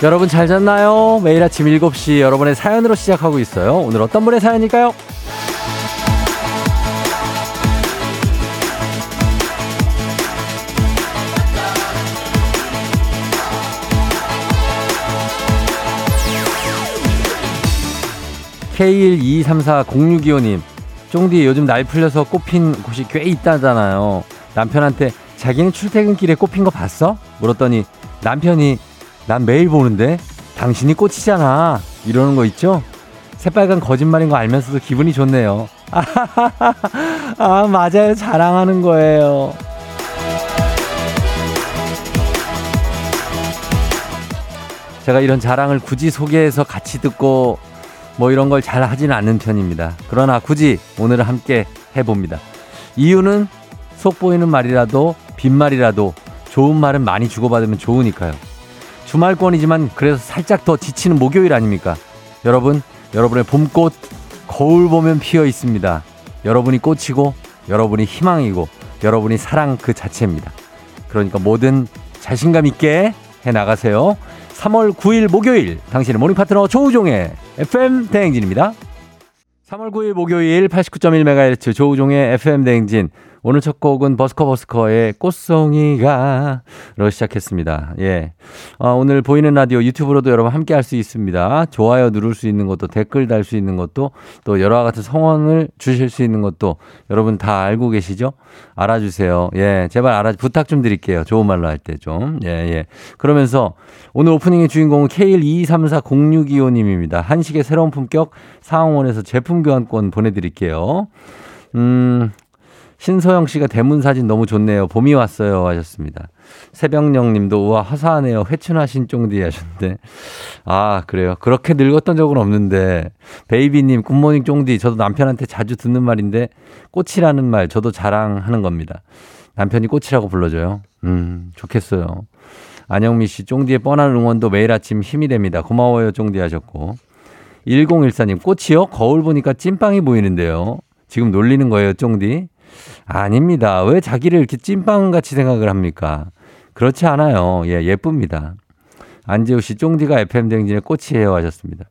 여러분 잘 잤나요? 매일 아침 7시 여러분의 사연으로 시작하고 있어요. 오늘 어떤 분의 사연일까요? K1234062호님, 쫑디 요즘 날 풀려서 꽃핀 곳이 꽤 있다잖아요. 남편한테 자기는 출퇴근길에 꽃핀 거 봤어? 물었더니 남편이 난 매일 보는데 당신이 꽃이잖아. 이러는 거 있죠? 새빨간 거짓말인 거 알면서도 기분이 좋네요. 아, 맞아요. 자랑하는 거예요. 제가 이런 자랑을 굳이 소개해서 같이 듣고 뭐 이런 걸 잘 하지는 않는 편입니다. 그러나 굳이 오늘은 함께 해봅니다. 이유는 속 보이는 말이라도 빈말이라도 좋은 말은 많이 주고받으면 좋으니까요. 주말권이지만 그래서 살짝 더 지치는 목요일 아닙니까? 여러분, 여러분의 봄꽃 거울 보면 피어 있습니다. 여러분이 꽃이고 여러분이 희망이고 여러분이 사랑 그 자체입니다. 그러니까 뭐든 자신감 있게 해 나가세요. 3월 9일 목요일 당신의 morning 파트너 조우종의 FM 대행진입니다. 3월 9일 목요일 89.1MHz 조우종의 FM 대행진 오늘 첫 곡은 버스커 버스커의 꽃송이가로 시작했습니다. 예. 어, 오늘 보이는 라디오 유튜브로도 여러분 함께 할 수 있습니다. 좋아요 누를 수 있는 것도 댓글 달 수 있는 것도 또 여러 같은 성원을 주실 수 있는 것도 여러분 다 알고 계시죠? 알아주세요. 예. 제발 알아, 부탁 좀 드릴게요. 좋은 말로 할 때 좀. 예, 예. 그러면서 오늘 오프닝의 주인공은 K1234062호님입니다. 한식의 새로운 품격 상황원에서 제품 교환권 보내드릴게요. 음, 신소영 씨가 대문 사진 너무 좋네요. 봄이 왔어요. 하셨습니다. 새벽령 님도 우와, 화사하네요. 회춘하신 쫑디 하셨는데. 아, 그래요. 그렇게 늙었던 적은 없는데. 베이비 님, good morning 쫑디. 저도 남편한테 자주 듣는 말인데, 꽃이라는 말 저도 자랑하는 겁니다. 남편이 꽃이라고 불러줘요. 음, 좋겠어요. 안영미 씨, 쫑디의 뻔한 응원도 매일 아침 힘이 됩니다. 고마워요, 쫑디 하셨고. 1014님, 꽃이요? 거울 보니까 찐빵이 보이는데요. 지금 놀리는 거예요, 쫑디. 아닙니다. 왜 자기를 이렇게 찐빵같이 생각을 합니까? 그렇지 않아요. 예, 예쁩니다. 안재우 씨, 쫑디가 FM댕진의 꽃이에요 하셨습니다.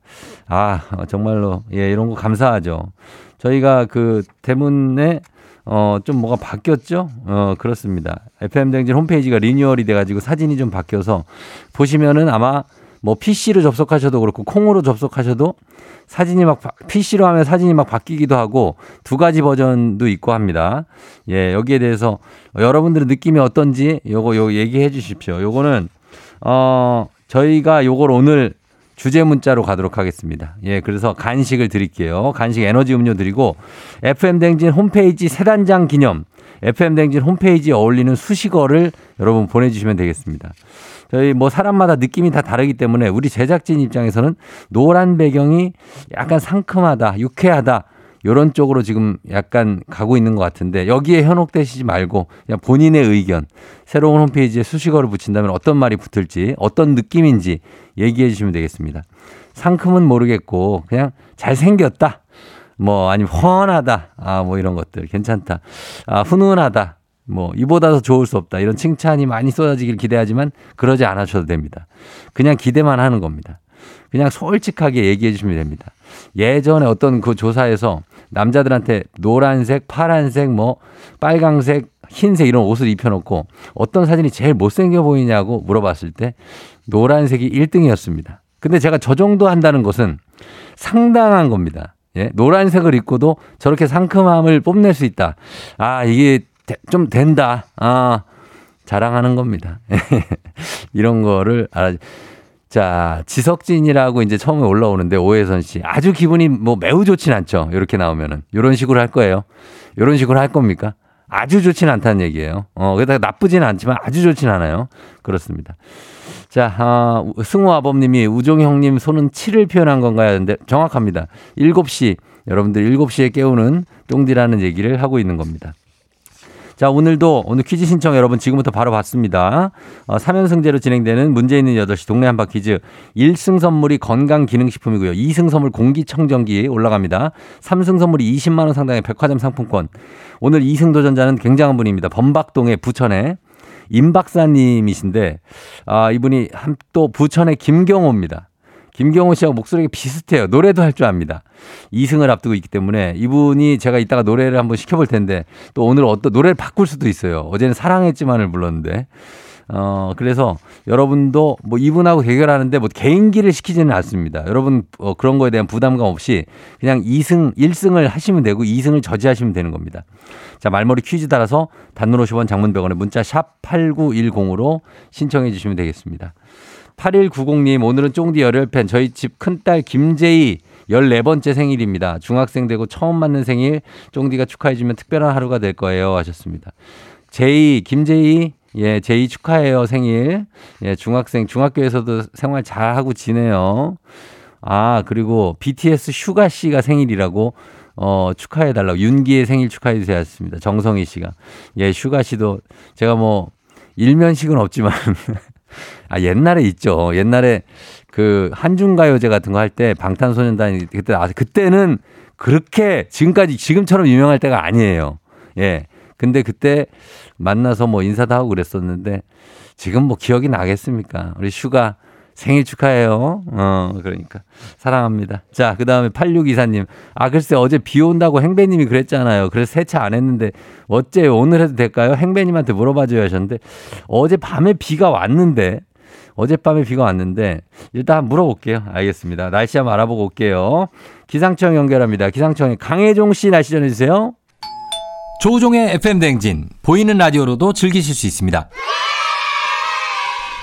아, 정말로, 예, 이런 거 감사하죠. 저희가 그 대문에 어, 좀 뭐가 바뀌었죠? 어, 그렇습니다. FM댕진 홈페이지가 리뉴얼이 돼가지고 사진이 좀 바뀌어서 보시면은 아마 뭐 PC로 접속하셔도 그렇고 콩으로 접속하셔도 사진이 막 PC로 하면 사진이 막 바뀌기도 하고 두 가지 버전도 있고 합니다. 예, 여기에 대해서 여러분들의 느낌이 어떤지 요거 요 얘기해 주십시오. 요거는 어 저희가 요걸 오늘 주제 문자로 가도록 하겠습니다. 예, 그래서 간식을 드릴게요. 간식 에너지 음료 드리고 FM 댕진 홈페이지 세 단장 기념 FM 댕진 홈페이지에 어울리는 수식어를 여러분 보내 주시면 되겠습니다. 저희 뭐 사람마다 느낌이 다 다르기 때문에 우리 제작진 입장에서는 노란 배경이 약간 상큼하다, 유쾌하다. 요런 쪽으로 지금 약간 가고 있는 것 같은데 여기에 현혹되시지 말고 그냥 본인의 의견 새로운 홈페이지에 수식어를 붙인다면 어떤 말이 붙을지 어떤 느낌인지 얘기해 주시면 되겠습니다. 상큼은 모르겠고 그냥 잘생겼다. 뭐 아니면 훤하다. 아 뭐 이런 것들 괜찮다. 아 훈훈하다. 뭐 이보다 더 좋을 수 없다. 이런 칭찬이 많이 쏟아지길 기대하지만 그러지 않으셔도 됩니다. 그냥 기대만 하는 겁니다. 그냥 솔직하게 얘기해 주시면 됩니다. 예전에 어떤 그 조사에서 남자들한테 노란색, 파란색, 뭐 빨강색, 흰색 이런 옷을 입혀놓고 어떤 사진이 제일 못생겨 보이냐고 물어봤을 때 노란색이 1등이었습니다. 근데 제가 저 정도 한다는 것은 상당한 겁니다. 예? 노란색을 입고도 저렇게 상큼함을 뽐낼 수 있다. 아, 이게 좀 된다. 아, 자랑하는 겁니다. 이런 거를 알아. 자, 지석진이라고 이제 처음에 올라오는데 오해선 씨 아주 기분이 뭐 매우 좋진 않죠. 이렇게 나오면은 이런 식으로 할 거예요. 이런 식으로 할 겁니까? 아주 좋진 않다는 얘기예요. 어, 게다가 나쁘지는 않지만 아주 좋진 않아요. 그렇습니다. 자, 어, 승우 아범님이 우종 형님 손은 7을 표현한 건가요? 근데 정확합니다. 7시 여러분들 7시에 깨우는 똥디라는 얘기를 하고 있는 겁니다. 자, 오늘도 오늘 퀴즈 신청 여러분 지금부터 바로 받습니다. 어, 3연승제로 진행되는 문제 있는 8시 동네 한바 퀴즈 1승 선물이 건강기능식품이고요. 2승 선물 공기청정기 올라갑니다. 3승 선물이 20만 원 상당의 백화점 상품권. 오늘 2승 도전자는 굉장한 분입니다. 범박동의 부천에 임 박사님이신데, 아, 이분이 한, 또 부천의 김경호입니다. 김경호 씨하고 목소리가 비슷해요. 노래도 할 줄 압니다. 2승을 앞두고 있기 때문에 이분이 제가 이따가 노래를 한번 시켜볼 텐데 또 오늘 어떤 노래를 바꿀 수도 있어요. 어제는 사랑했지만을 불렀는데. 어, 그래서 여러분도 뭐 이분하고 대결하는데 뭐 개인기를 시키지는 않습니다. 여러분 어, 그런 거에 대한 부담감 없이 그냥 2승, 1승을 하시면 되고 2승을 저지하시면 되는 겁니다. 자, 말머리 퀴즈 따라서 단문 50원 장문병원에 문자 샵 8910으로 신청해 주시면 되겠습니다. 8190님, 오늘은 쫑디 열혈팬. 저희 집 큰딸 김재희 14번째 생일입니다. 중학생 되고 처음 맞는 생일. 쫑디가 축하해주면 특별한 하루가 될 거예요. 하셨습니다. 제이, 김재희, 예, 제이 축하해요. 생일. 예, 중학생, 중학교에서도 생활 잘 하고 지내요. 아, 그리고 BTS 슈가 씨가 생일이라고 어, 축하해달라고. 윤기의 생일 축하해주세요. 하셨습니다. 정성희 씨가. 예, 슈가 씨도 제가 뭐, 일면식은 없지만 아, 옛날에 있죠. 옛날에 그 한중가요제 같은 거 할 때 방탄소년단이 그때, 아, 그때는 그렇게 지금까지 지금처럼 유명할 때가 아니에요. 예. 근데 그때 만나서 뭐 인사도 하고 그랬었는데 지금 뭐 기억이 나겠습니까? 우리 슈가 생일 축하해요. 어, 그러니까. 사랑합니다. 자, 그 다음에 8624님. 아, 글쎄, 어제 비 온다고 행배님이 그랬잖아요. 그래서 세차 안 했는데, 어째 오늘 해도 될까요? 행배님한테 물어봐줘야 하셨는데, 어제 밤에 비가 왔는데, 어젯밤에 비가 왔는데, 일단 물어볼게요. 알겠습니다. 날씨 한번 알아보고 올게요. 기상청 연결합니다. 기상청에 강혜종 씨 날씨 전해주세요. 조우종의 FM댕진. 보이는 라디오로도 즐기실 수 있습니다.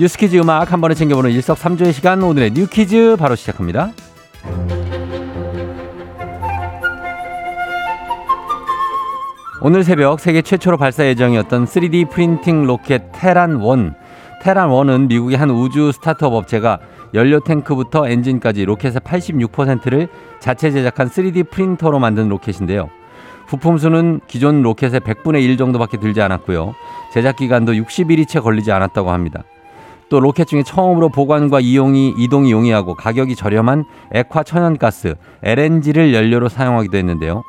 뉴스퀴즈 음악 한 번에 챙겨보는 일석삼조의 시간 오늘의 뉴퀴즈 바로 시작합니다. 오늘 새벽 세계 최초로 발사 예정이었던 3D 프린팅 로켓 테란 1. 테란 1은 미국의 한 우주 스타트업 업체가 연료 탱크부터 엔진까지 로켓의 86%를 자체 제작한 3D 프린터로 만든 로켓인데요. 부품 수는 기존 로켓의 100분의 1 정도밖에 들지 않았고요. 제작 기간도 60일이 채 걸리지 않았다고 합니다. 또 로켓 중에 처음으로 보관과 이용이 이동이 용이하고 가격이 저렴한 액화 천연가스 LNG를 연료로 사용하기도 했는데요.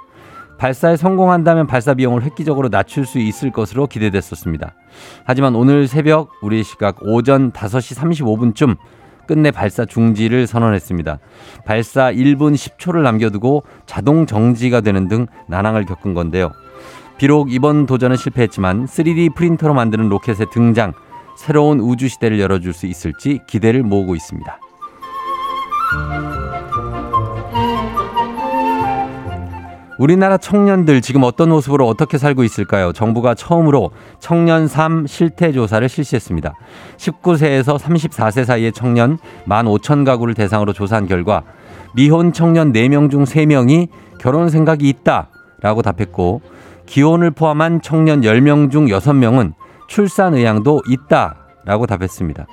발사에 성공한다면 발사 비용을 획기적으로 낮출 수 있을 것으로 기대됐었습니다. 하지만 오늘 새벽 우리 시각 오전 5시 35분쯤 끝내 발사 중지를 선언했습니다. 발사 1분 10초를 남겨두고 자동 정지가 되는 등 난항을 겪은 건데요. 비록 이번 도전은 실패했지만 3D 프린터로 만드는 로켓의 등장 새로운 우주 시대를 열어줄 수 있을지 기대를 모으고 있습니다. 우리나라 청년들 지금 어떤 모습으로 어떻게 살고 있을까요? 정부가 처음으로 청년 삶 실태 조사를 실시했습니다. 19세에서 34세 사이의 청년 15,000 가구를 대상으로 조사한 결과 미혼 청년 4명 중 3명이 결혼 생각이 있다라고 답했고 기혼을 포함한 청년 10명 중 6명은 출산 의향도 있다 라고 답했습니다.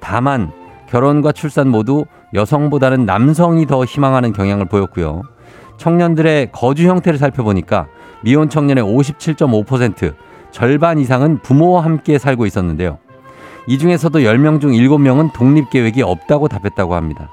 다만 결혼과 출산 모두 여성보다는 남성이 더 희망하는 경향을 보였고요. 청년들의 거주 형태를 살펴보니까 미혼 청년의 57.5% 절반 이상은 부모와 함께 살고 있었는데요. 이 중에서도 10명 중 7명은 독립 계획이 없다고 답했다고 합니다.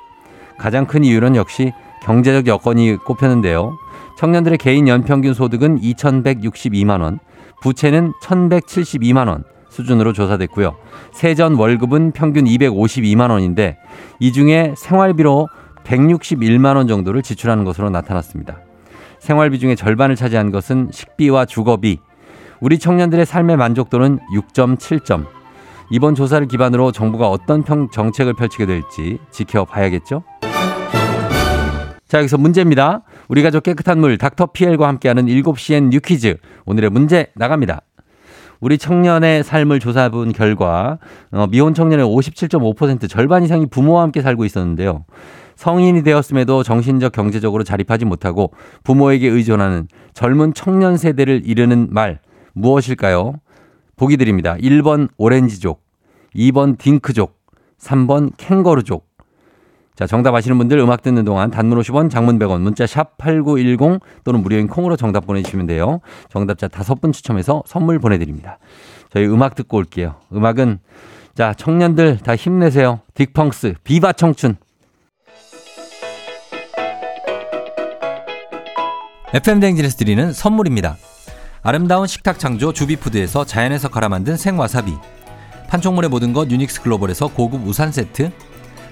가장 큰 이유는 역시 경제적 여건이 꼽혔는데요. 청년들의 개인 연평균 소득은 2,162만 원, 부채는 1,172만 원 수준으로 조사됐고요. 세전 월급은 평균 252만 원인데 이 중에 생활비로 161만 원 정도를 지출하는 것으로 나타났습니다. 생활비 중에 절반을 차지한 것은 식비와 주거비. 우리 청년들의 삶의 만족도는 6.7점. 이번 조사를 기반으로 정부가 어떤 평, 정책을 펼치게 될지 지켜봐야겠죠? 자, 여기서 문제입니다. 우리 가족 깨끗한 물 닥터피엘과 함께하는 7시엔 뉴퀴즈. 오늘의 문제 나갑니다. 우리 청년의 삶을 조사해본 결과 어, 미혼 청년의 57.5% 절반 이상이 부모와 함께 살고 있었는데요. 성인이 되었음에도 정신적 경제적으로 자립하지 못하고 부모에게 의존하는 젊은 청년 세대를 이르는 말 무엇일까요? 보기 드립니다. 1번 오렌지족, 2번 딩크족, 3번 캥거루족. 자, 정답 아시는 분들 음악 듣는 동안 단문 50원, 장문 100원, 문자 샵 8910 또는 무료인 콩으로 정답 보내주시면 돼요. 정답자 다섯 분 추첨해서 선물 보내드립니다. 저희 음악 듣고 올게요. 음악은 자, 청년들 다 힘내세요. 딕펑스, 비바 청춘. FM 댕진에서 드리는 선물입니다. 아름다운 식탁 창조 주비푸드에서 자연에서 갈아 만든 생와사비. 판촉물의 모든 것 유닉스 글로벌에서 고급 우산 세트.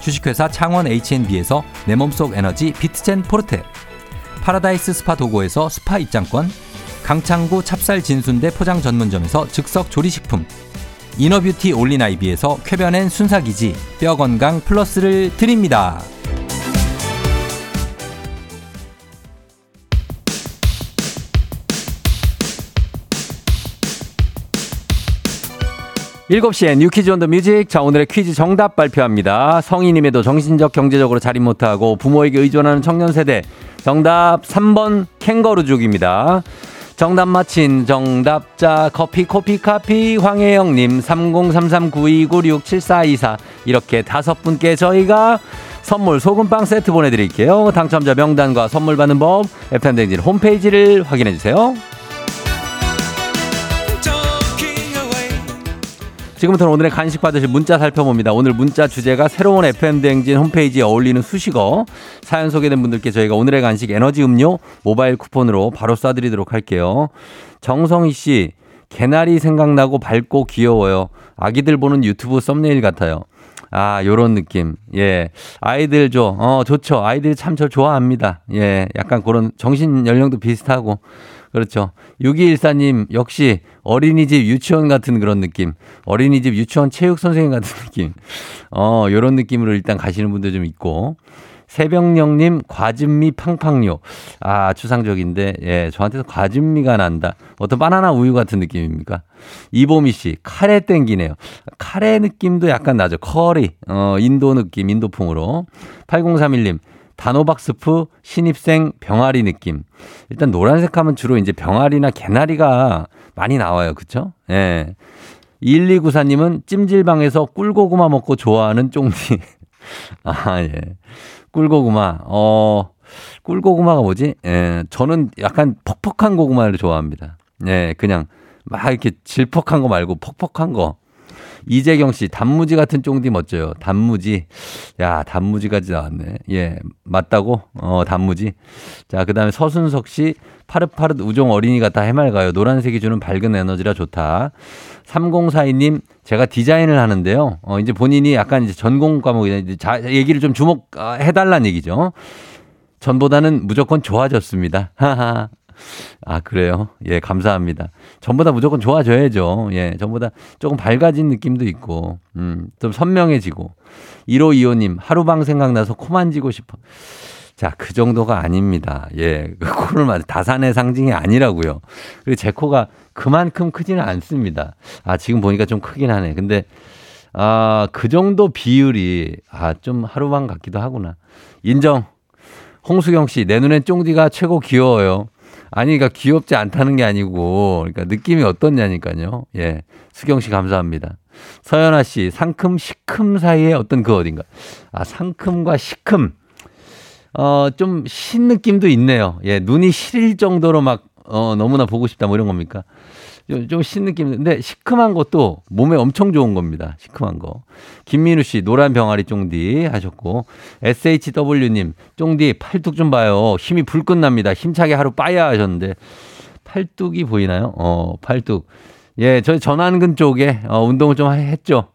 주식회사 창원 H&B에서 내 몸속 에너지 비트젠 포르테 파라다이스 스파 도고에서 스파 입장권 강창구 찹쌀 진순대 포장 전문점에서 즉석 조리식품 이너뷰티 올린아이비에서 쾌변엔 순사기지 뼈건강 플러스를 드립니다. 7시에 유퀴즈 온 더 뮤직. 자, 오늘의 퀴즈 정답 발표합니다. 성인임에도 정신적, 경제적으로 자립 못하고 부모에게 의존하는 청년 세대. 정답 3번 캥거루족입니다. 정답 맞힌 정답자 커피 코피 카피 황혜영님 303392967424 이렇게 다섯 분께 저희가 선물 소금빵 세트 보내드릴게요. 당첨자 명단과 선물 받는 법 FM댕진 홈페이지를 확인해주세요. 지금부터는 오늘의 간식 받으실 문자 살펴봅니다. 오늘 문자 주제가 새로운 FM대행진 홈페이지에 어울리는 수식어. 사연 소개된 분들께 저희가 오늘의 간식 에너지 음료 모바일 쿠폰으로 바로 쏴드리도록 할게요. 정성희 씨, 개나리 생각나고 밝고 귀여워요. 아기들 보는 유튜브 썸네일 같아요. 아, 요런 느낌. 예. 아이들 죠 어, 좋죠. 아이들이 참 저 좋아합니다. 예. 약간 그런 정신 연령도 비슷하고. 그렇죠. 6214님, 역시 어린이집 유치원 같은 그런 느낌. 어린이집 유치원 체육 선생님 같은 느낌. 어, 요런 느낌으로 일단 가시는 분들 좀 있고. 새벽령님, 과즙미 팡팡요. 아, 추상적인데, 예, 저한테도 과즙미가 난다. 어떤 바나나 우유 같은 느낌입니까? 이보미 씨, 카레 땡기네요. 카레 느낌도 약간 나죠. 커리, 어, 인도 느낌, 인도풍으로. 8031님, 단호박 스프 신입생 병아리 느낌. 일단 노란색 하면 주로 이제 병아리나 개나리가 많이 나와요. 그쵸? 예. 1294님은 찜질방에서 꿀고구마 먹고 좋아하는 쫑디. 아, 예. 꿀고구마. 어, 꿀고구마가 뭐지? 예. 저는 약간 퍽퍽한 고구마를 좋아합니다. 예. 그냥 막 이렇게 질퍽한 거 말고 퍽퍽한 거. 이재경 씨, 단무지 같은 쫑디 멋져요. 단무지. 야, 단무지까지 나왔네. 예, 맞다고? 어, 단무지. 자, 그 다음에 서순석 씨, 파릇파릇 우종 어린이 같아 해맑아요. 노란색이 주는 밝은 에너지라 좋다. 3042님, 제가 디자인을 하는데요. 어, 이제 본인이 약간 이제 전공 과목이 자, 얘기를 좀 주목해달란 얘기죠. 전보다는 무조건 좋아졌습니다. 하하. 아, 그래요? 예, 감사합니다. 전보다 무조건 좋아져야죠. 예, 전보다 조금 밝아진 느낌도 있고, 음, 좀 선명해지고. 1525님, 하루방 생각나서 코 만지고 싶어. 자, 그 정도가 아닙니다. 예, 그 코를 맞 다산의 상징이 아니라고요. 그리고 제 코가 그만큼 크지는 않습니다. 아, 지금 보니까 좀 크긴 하네. 근데, 아, 그 정도 비율이, 아, 좀 하루방 같기도 하구나. 인정. 홍수경 씨, 내 눈엔 쫑디가 최고 귀여워요. 아니, 그러니까 귀엽지 않다는 게 아니고, 그러니까 느낌이 어떻냐니까요. 예. 수경 씨 감사합니다. 서연아 씨, 상큼, 시큼 사이에 어떤 그 어딘가. 아, 상큼과 시큼. 어, 좀 신 느낌도 있네요. 예, 눈이 시릴 정도로 막, 어, 너무나 보고 싶다 뭐 이런 겁니까? 좀 신 느낌. 근데 시큼한 것도 몸에 엄청 좋은 겁니다. 시큼한 거. 김민우 씨, 노란 병아리 쫑디 하셨고, SHW님, 쫑디 팔뚝 좀 봐요. 힘이 불끈 납니다. 힘차게 하루 빠야 하셨는데, 팔뚝이 보이나요? 어, 팔뚝. 예, 저희 전완근 쪽에, 어, 운동을 좀 했죠.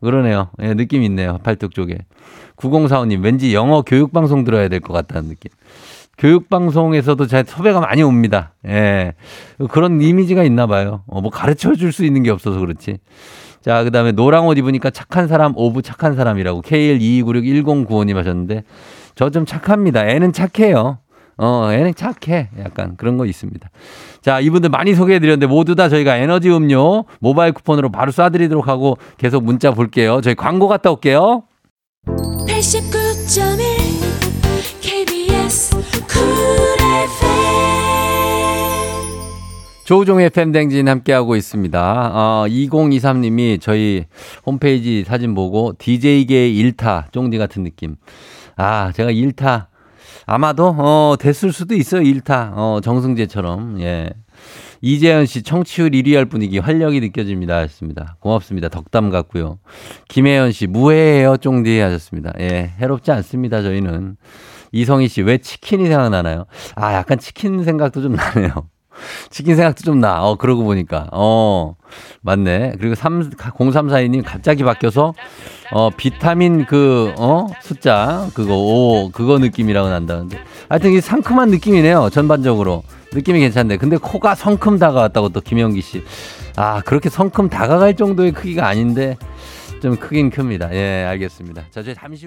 그러네요. 예, 느낌 있네요. 팔뚝 쪽에. 9045님, 왠지 영어 교육 방송 들어야 될 것 같다는 느낌. 교육방송에서도 제 섭외가 많이 옵니다. 예. 그런 이미지가 있나 봐요. 어, 뭐 가르쳐 줄 수 있는 게 없어서 그렇지. 자, 그 다음에 노랑 옷 입으니까 착한 사람, of 착한 사람이라고 KL22961095님 하셨는데, 저 좀 착합니다. 애는 착해요. 어, 애는 착해. 약간 그런 거 있습니다. 자, 이분들 많이 소개해 드렸는데 모두 다 저희가 에너지 음료 모바일 쿠폰으로 바로 쏴 드리도록 하고 계속 문자 볼게요. 저희 광고 갔다 올게요. 89.1 조우종의 팬댕진 함께하고 있습니다. 어, 2023님이 저희 홈페이지 사진 보고 DJ계의 일타, 쫑디 같은 느낌. 아, 제가 일타, 아마도, 어, 됐을 수도 있어요, 일타. 어, 정승재처럼. 예. 이재현 씨 청취율 1위 할 분위기 활력이 느껴집니다 하셨습니다. 고맙습니다. 덕담 같고요. 김혜연 씨 무해해요 쫑디 하셨습니다. 예, 해롭지 않습니다 저희는. 이성희 씨 왜 치킨이 생각나나요? 아 약간 치킨 생각도 좀 나네요. 치킨 생각도 좀 나. 어, 그러고 보니까. 어, 맞네. 그리고 3, 0342님 갑자기 바뀌어서, 어, 비타민 그, 어, 숫자, 그거, 오, 그거 느낌이라고 난다는데. 하여튼 이 상큼한 느낌이네요. 전반적으로. 느낌이 괜찮네. 근데 코가 성큼 다가왔다고 또 김영기 씨. 아, 그렇게 성큼 다가갈 정도의 크기가 아닌데 좀 크긴 큽니다. 예, 알겠습니다. 자, 저희 잠시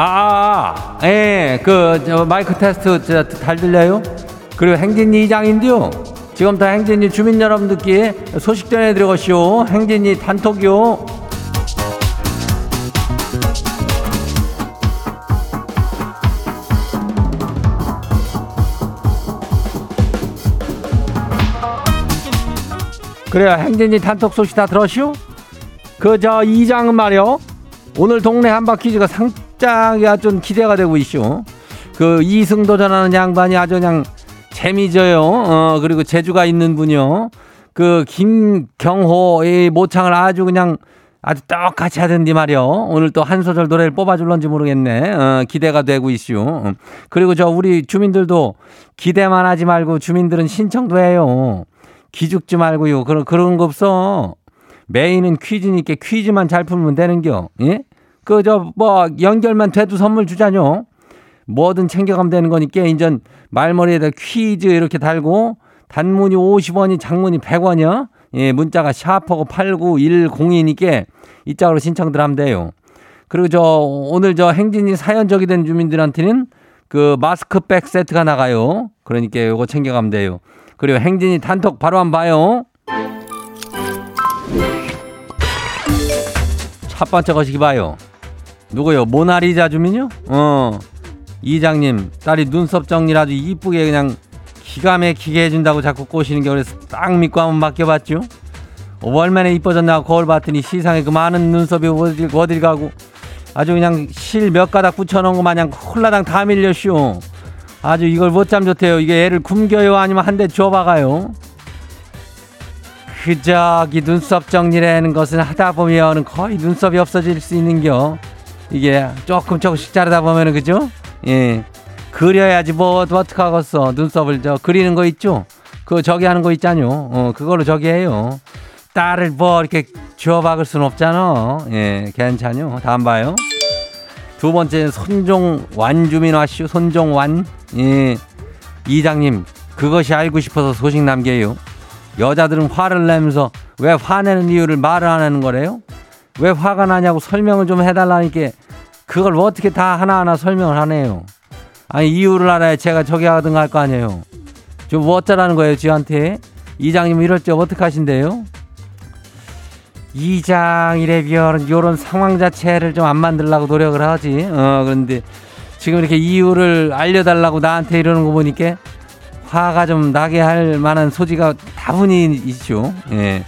아, 예, 그, 저, 마이크 테스트 잘 들려요? 그리고 행진이 이장인데요. 지금부터 행진이 주민 여러분들께 소식 전해드려가시오. 행진이 단톡이요. 그래요. 행진이 단톡 소식 다 들었슈? 그 저 이장은 말이요. 오늘 동네 한바퀴즈가 상 당히 좀 기대가 되고 있슈. 그 이승도 전하는 양반이 아주 그냥 재미져요. 어 그리고 재주가 있는 분이요. 그 김경호의 모창을 아주 그냥 아주 똑같이 하던디 말이요. 오늘 또 한 소절 노래를 뽑아줄런지 모르겠네. 어, 기대가 되고 있슈. 그리고 저 우리 주민들도 기대만 하지 말고 주민들은 신청도 해요. 기죽지 말고요. 그런, 그런 거 없어. 메인은 퀴즈니까 퀴즈만 잘 풀면 되는겨. 예? 그, 저, 뭐, 연결만 돼도 선물 주자뇨. 뭐든 챙겨가면 되는 거니까, 인전 말머리에다 퀴즈 이렇게 달고, 단문이 50원이, 장문이 100원이요. 예, 문자가 샤프고 89102니까 이 짝으로 신청들 하면 돼요. 그리고 저, 오늘 저 행진이 사연 적이 된 주민들한테는 그 마스크백 세트가 나가요. 그러니까 이거 챙겨가면 돼요. 그리고 행진이 단톡 바로 한번 봐요. 첫 번째 거시기 봐요. 누구요? 모나리자 주민요? 어. 이장님, 딸이 눈썹 정리를 아주 이쁘게 그냥 기가 막히게 해준다고 자꾸 꼬시는 게 그래서 딱 믿고 한번 맡겨봤죠. 얼마나 이뻐졌나 거울 봤더니 시상에 그 많은 눈썹이 어딜, 어딜 가고 아주 그냥 실 몇 가닥 붙여놓은 거 마냥 홀라당 다 밀렸쇼. 아주 이걸 못 잠 좋대요. 이게 애를 굶겨요? 아니면 한 대 줘박아요? 그 저기 눈썹 정리라는 것은 하다 보면 거의 눈썹이 없어질 수 있는겨. 이게 조금 조금씩 자르다 보면은 그죠? 예. 그려야지 뭐 어떡하겠어. 눈썹을 저 그리는 거 있죠? 그 저기 하는 거 있잖요. 어, 그걸로 저기 해요. 딸을 뭐 이렇게 줘박을 순 없잖아. 예, 괜찮요. 다음 봐요. 두 번째는 손종완 주민 와슈 손종완 예. 이장님 그것이 알고 싶어서 소식 남겨요. 여자들은 화를 내면서 왜 화내는 이유를 말을 안 하는 거래요? 왜 화가 나냐고 설명을 좀 해달라니까 그걸 어떻게 다 하나하나 설명을 하네요. 아니 이유를 알아야 제가 저기 하든가 할거 아니에요. 좀뭐 어쩌라는 거예요 지한테? 이장님 이럴 때 어떻게 하신대요? 이장 이래비얼은 요런 상황 자체를 좀 안 만들려고 노력을 하지. 어 그런데 지금 이렇게 이유를 알려달라고 나한테 이러는 거 보니까 화가 좀 나게 할 만한 소지가 다분히 있죠. 예.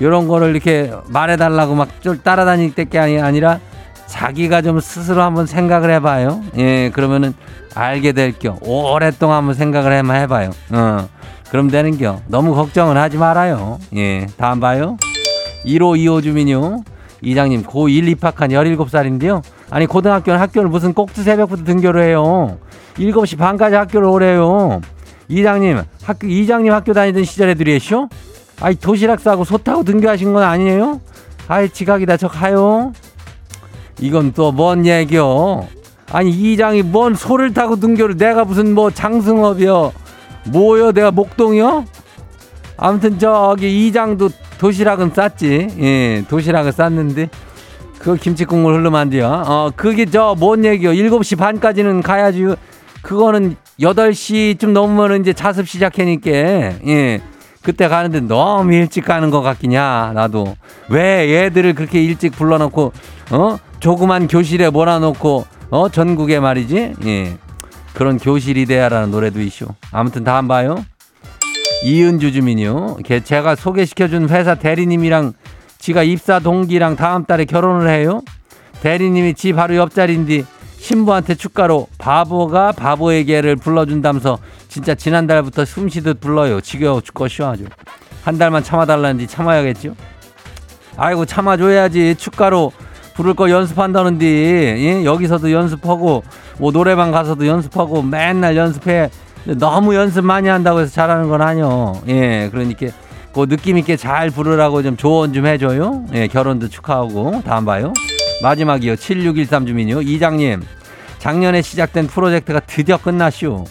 요런 거를 이렇게 말해달라고 막 쫄 따라다닐 때게 아니라 자기가 좀 스스로 한번 생각을 해봐요. 예, 그러면은 알게 될 겨. 오랫동안 한번 생각을 해봐요. 어, 그럼 되는 겨. 너무 걱정은 하지 말아요. 예, 다음 봐요. 1525 주민요. 이장님, 고1 입학한 17살인데요. 아니, 고등학교는 학교를 무슨 꼭두 새벽부터 등교를 해요. 7시 반까지 학교를 오래요. 이장님, 학교, 이장님 학교 다니던 시절에 들이했쇼? 아이, 도시락 싸고 소 타고 등교하신 건 아니에요? 아이, 지각이다. 저 가요. 이건 또 뭔 얘기요? 아니 이장이 뭔 소를 타고 등교를 내가 무슨 뭐 장승업이요? 뭐요? 내가 목동이요? 아무튼 저기 이장도 도시락은 쌌지. 예, 도시락을 쌌는데 그 김치 국물 안 돼요. 어, 그게 저 뭔 얘기요? 7시 반까지는 가야지. 그거는 8시쯤 넘으면 이제 자습 시작하니까. 예. 그때 가는데 너무 일찍 가는 것 같기냐 나도. 왜 애들을 그렇게 일찍 불러놓고 어? 조그만 교실에 몰아놓고 어? 전국에 말이지? 예. 그런 교실이 돼야라는 노래도 있쇼 아무튼 다음 봐요. 이은주 주민이요. 제가 소개시켜준 회사 대리님이랑 지가 입사 동기랑 다음 달에 결혼을 해요. 대리님이 지 바로 옆자리인데 신부한테 축가로 바보가 바보에게를 불러준다면서 진짜 지난달부터 숨쉬듯 불러요. 지겨워 죽겠쇼 아주. 한 달만 참아달라는지 참아야겠죠? 아이고 참아줘야지. 축가로 부를 거 연습한다는데 예? 여기서도 연습하고 뭐 노래방 가서도 연습하고 맨날 연습해. 너무 연습 많이 한다고 해서 잘하는 건 아니요. 예, 그러니까 그 느낌 있게 잘 부르라고 좀 조언 좀 해줘요. 예, 결혼도 축하하고 다음 봐요. 마지막이요. 7613 주민요. 이장님. 작년에 시작된 프로젝트가 드디어 끝났슈.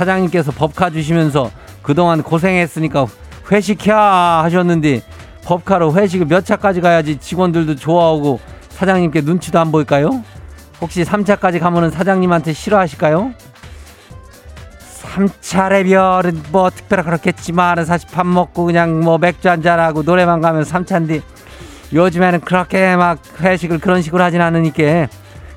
사장님께서 법카 주시면서 그동안 고생했으니까 회식해 하셨는데 법카로 회식을 몇 차까지 가야지 직원들도 좋아하고 사장님께 눈치도 안 보일까요? 혹시 3차까지 가면은 사장님한테 싫어하실까요? 3차 레벨은 뭐 특별히 그렇겠지만 사실 밥 먹고 그냥 뭐 맥주 한잔하고 노래방 가면 3차인데 요즘에는 그렇게 막 회식을 그런 식으로 하진 않으니까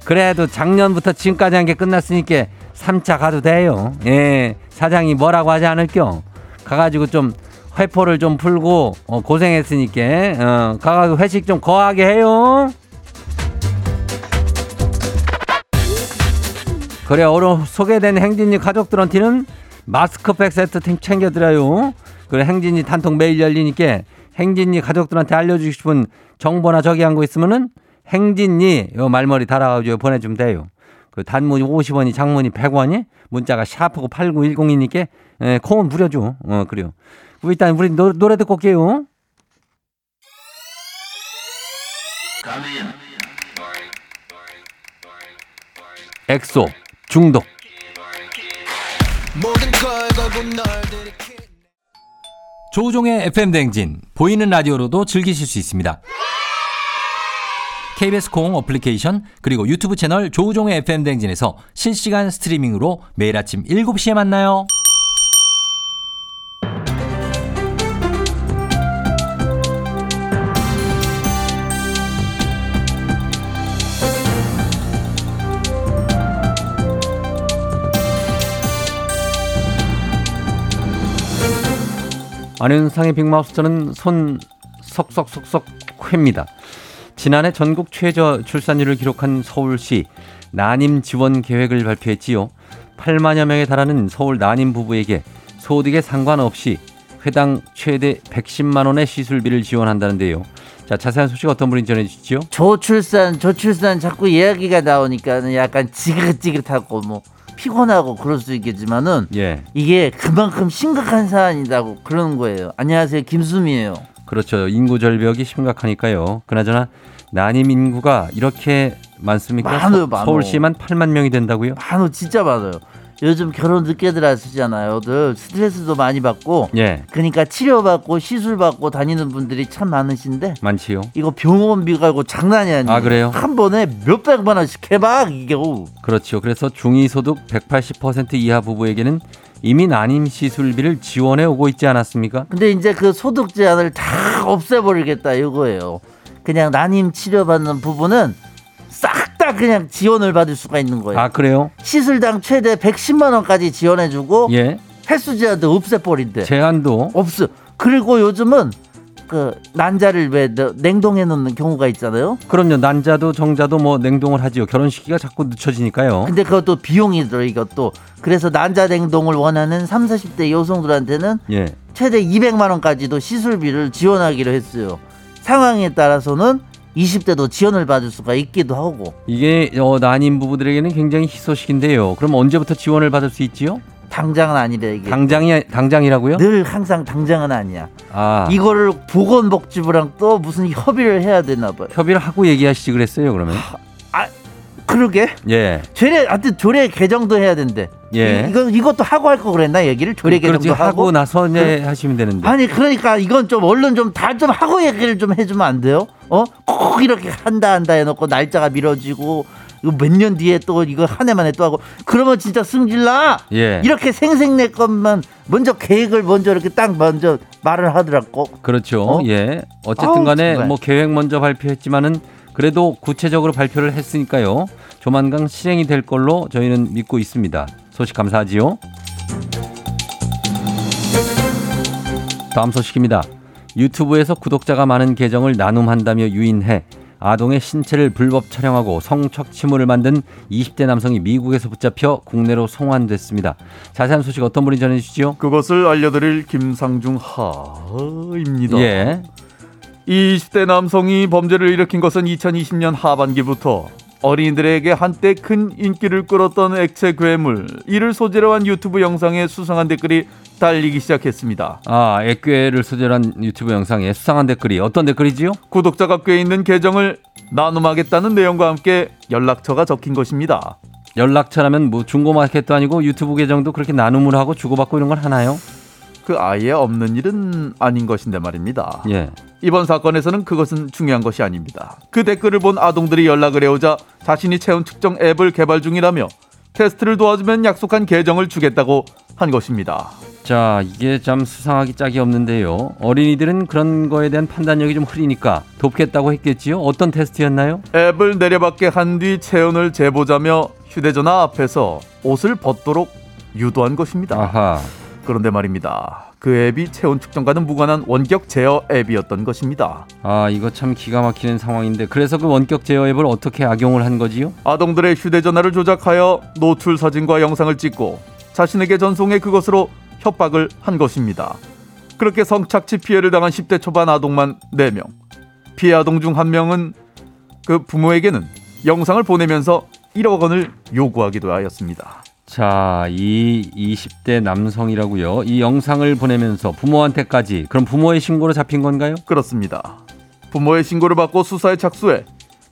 그래도 작년부터 지금까지 한 게 끝났으니까 3차 가도 돼요. 예. 사장이 뭐라고 하지 않을겨. 가가지고 좀 회포를 좀 풀고 어, 고생했으니까 어, 가가지고 회식 좀 거하게 해요. 그래 오늘 소개된 행진이 가족들한테는 마스크팩 세트 챙겨드려요. 그래 행진이 단통 매일 열리니까 행진이 가족들한테 알려주고 싶은 정보나 저기 한 거 있으면은 댕진이 요 말머리 달아가지고 보내주면 돼요. 그 단문이 50원이 장문이 100원이 문자가 샤프고 8910이니까 예, 콩은 무료죠. 어 그래요. 일단 우리 노, 노래 듣고 올게요. 엑소 중독 조우종의 FM 댕진 보이는 라디오로도 즐기실 수 있습니다. KBS 콩 어플리케이션 그리고 유튜브 채널 조우종의 FM 댕진에서 실시간 스트리밍으로 매일 아침 7시에 만나요. 안윤상의 빅마우스 저는 손 석석석석 회입니다. 지난해 전국 최저 출산율을 기록한 서울시 난임 지원 계획을 발표했지요. 8만여 명에 달하는 서울 난임 부부에게 소득에 상관없이 회당 최대 110만 원의 시술비를 지원한다는데요. 자, 자세한 소식 어떤 분이 전해 주시죠? 저출산, 저출산 자꾸 이야기가 나오니까 약간 지긋지긋하고 뭐 피곤하고 그럴 수 있겠지만은 예. 이게 그만큼 심각한 사안이라고 그러는 거예요. 안녕하세요, 김수미예요. 그렇죠. 인구 절벽이 심각하니까요. 그나저나 난임 인구가 이렇게 많습니까? 많아요, 서- 많아. 서울시만 8만 명이 된다고요? 많어 진짜 많아요. 요즘 결혼 늦게들 하시잖아요.들 스트레스도 많이 받고 예, 그러니까 치료받고 시술 받고 다니는 분들이 참 많으신데 많지요. 이거 병원비 가고 장난이 아니에요. 아, 그래요? 한 번에 몇 백만 원씩 해박 이게 오. 그렇죠. 그래서 중위소득 180% 이하 부부에게는 이미 난임 시술비를 지원해 오고 있지 않았습니까? 근데 이제 그 소득 제한을 다 없애버리겠다 이거예요. 그냥 난임 치료받는 부분은 싹 다 그냥 지원을 받을 수가 있는 거예요. 아, 그래요? 시술당 최대 110만 원까지 지원해주고 예. 횟수 제한도 없애버린대. 제한도 없어. 그리고 요즘은 그 난자를 왜 너- 냉동해 놓는 경우가 있잖아요. 그럼요. 난자도 정자도 뭐 냉동을 하지요. 결혼 시기가 자꾸 늦춰지니까요. 근데 그것도 비용이 들어 이것도. 그래서 난자 냉동을 원하는 3, 40대 여성들한테는 예. 최대 200만 원까지도 시술비를 지원하기로 했어요. 상황에 따라서는 20대도 지원을 받을 수가 있기도 하고 이게 어, 난임 부부들에게는 굉장히 희소식인데요. 그럼 언제부터 지원을 받을 수 있지요? 당장은 아니래 이게. 당장이 당장이라고요? 늘 항상 당장은 아니야. 아, 이거를 보건복지부랑 또 무슨 협의를 해야 되나 봐요. 협의를 하고 얘기하시지 그랬어요. 그러면 그러게 예, 조례 하여튼 조례 개정도 해야 된대. 예. 이, 이거 이것도 하고 할 거 그랬나 얘기를 조례 개정도 하고 하고. 나서 이제 하시면 되는데. 아니 그러니까 이건 좀 얼른 좀 다 좀 하고 얘기를 좀 해주면 안 돼요? 어? 꼭 이렇게 한다 한다 해놓고 날짜가 미뤄지고 이거 몇 년 뒤에 또 이거 한 해만에 또 하고 그러면 진짜 승질나. 예. 이렇게 생생내 것만 먼저 계획을 먼저 이렇게 딱 먼저 말을 하더라고. 그렇죠. 어? 예. 어쨌든 간에. 뭐 계획 먼저 발표했지만은 그래도 구체적으로 발표를 했으니까요. 조만간 실행이 될 걸로 저희는 믿고 있습니다. 소식 감사하지요. 다음 소식입니다. 유튜브에서 구독자가 많은 계정을 나눔한다며 유인해 아동의 신체를 불법 촬영하고 성착취물을 만든 20대 남성이 미국에서 붙잡혀 국내로 송환됐습니다. 자세한 소식 어떤 분이 전해주시죠? 그것을 알려드릴 김상중 하입니다. 예. 20대 남성이 범죄를 일으킨 것은 2020년 하반기부터 어린이들에게 한때 큰 인기를 끌었던 액체 괴물 이를 소재로 한 유튜브 영상에 수상한 댓글이 달리기 시작했습니다. 아, 액괴를 소재로 한 유튜브 영상에 수상한 댓글이 어떤 댓글이지요? 구독자가 꽤 있는 계정을 나눔하겠다는 내용과 함께 연락처가 적힌 것입니다. 연락처라면 뭐 중고마켓도 아니고 유튜브 계정도 그렇게 나눔을 하고 주고받고 이런 걸 하나요? 그 아예 없는 일은 아닌 것인데 말입니다. 예. 이번 사건에서는 그것은 중요한 것이 아닙니다. 그 댓글을 본 아동들이 연락을 해오자 자신이 채운 특정 앱을 개발 중이라며 테스트를 도와주면 약속한 계정을 주겠다고 한 것입니다. 자, 이게 참 수상하기 짝이 없는데요. 어린이들은 그런 거에 대한 판단력이 좀 흐리니까 돕겠다고 했겠지요? 어떤 테스트였나요? 앱을 내려받게 한 뒤 체온을 재보자며 휴대전화 앞에서 옷을 벗도록 유도한 것입니다. 아하. 그런데 말입니다. 그 앱이 체온 측정과는 무관한 원격 제어 앱이었던 것입니다. 아, 이거 참 기가 막히는 상황인데 그래서 그 원격 제어 앱을 어떻게 악용을 한 거지요? 아동들의 휴대전화를 조작하여 노출 사진과 영상을 찍고 자신에게 전송해 그것으로 협박을 한 것입니다. 그렇게 성착취 피해를 당한 10대 초반 아동만 4명. 피해 아동 중 한 명은 그 부모에게는 영상을 보내면서 1억 원을 요구하기도 하였습니다. 자, 이 20대 남성이라고요. 이 영상을 보내면서 부모한테까지 그럼 부모의 신고로 잡힌 건가요? 그렇습니다. 부모의 신고를 받고 수사에 착수해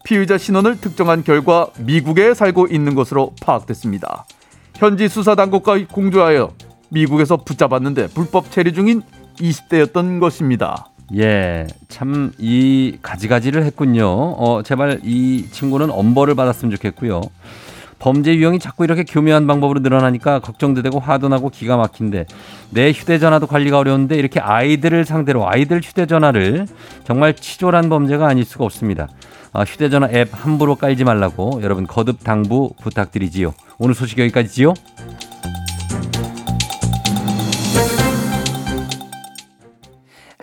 피의자 신원을 특정한 결과 미국에 살고 있는 것으로 파악됐습니다. 현지 수사 당국과 공조하여 미국에서 붙잡았는데 불법 체류 중인 20대였던 것입니다. 예, 참 이 가지가지를 했군요. 어, 제발 이 친구는 엄벌을 받았으면 좋겠고요. 범죄 유형이 자꾸 이렇게 교묘한 방법으로 늘어나니까 걱정도 되고 화도 나고 기가 막힌데 내 휴대전화도 관리가 어려운데 이렇게 아이들을 상대로 아이들 휴대전화를 정말 치졸한 범죄가 아닐 수가 없습니다. 아, 휴대전화 앱 함부로 깔지 말라고 여러분 거듭 당부 부탁드리지요. 오늘 소식 여기까지지요.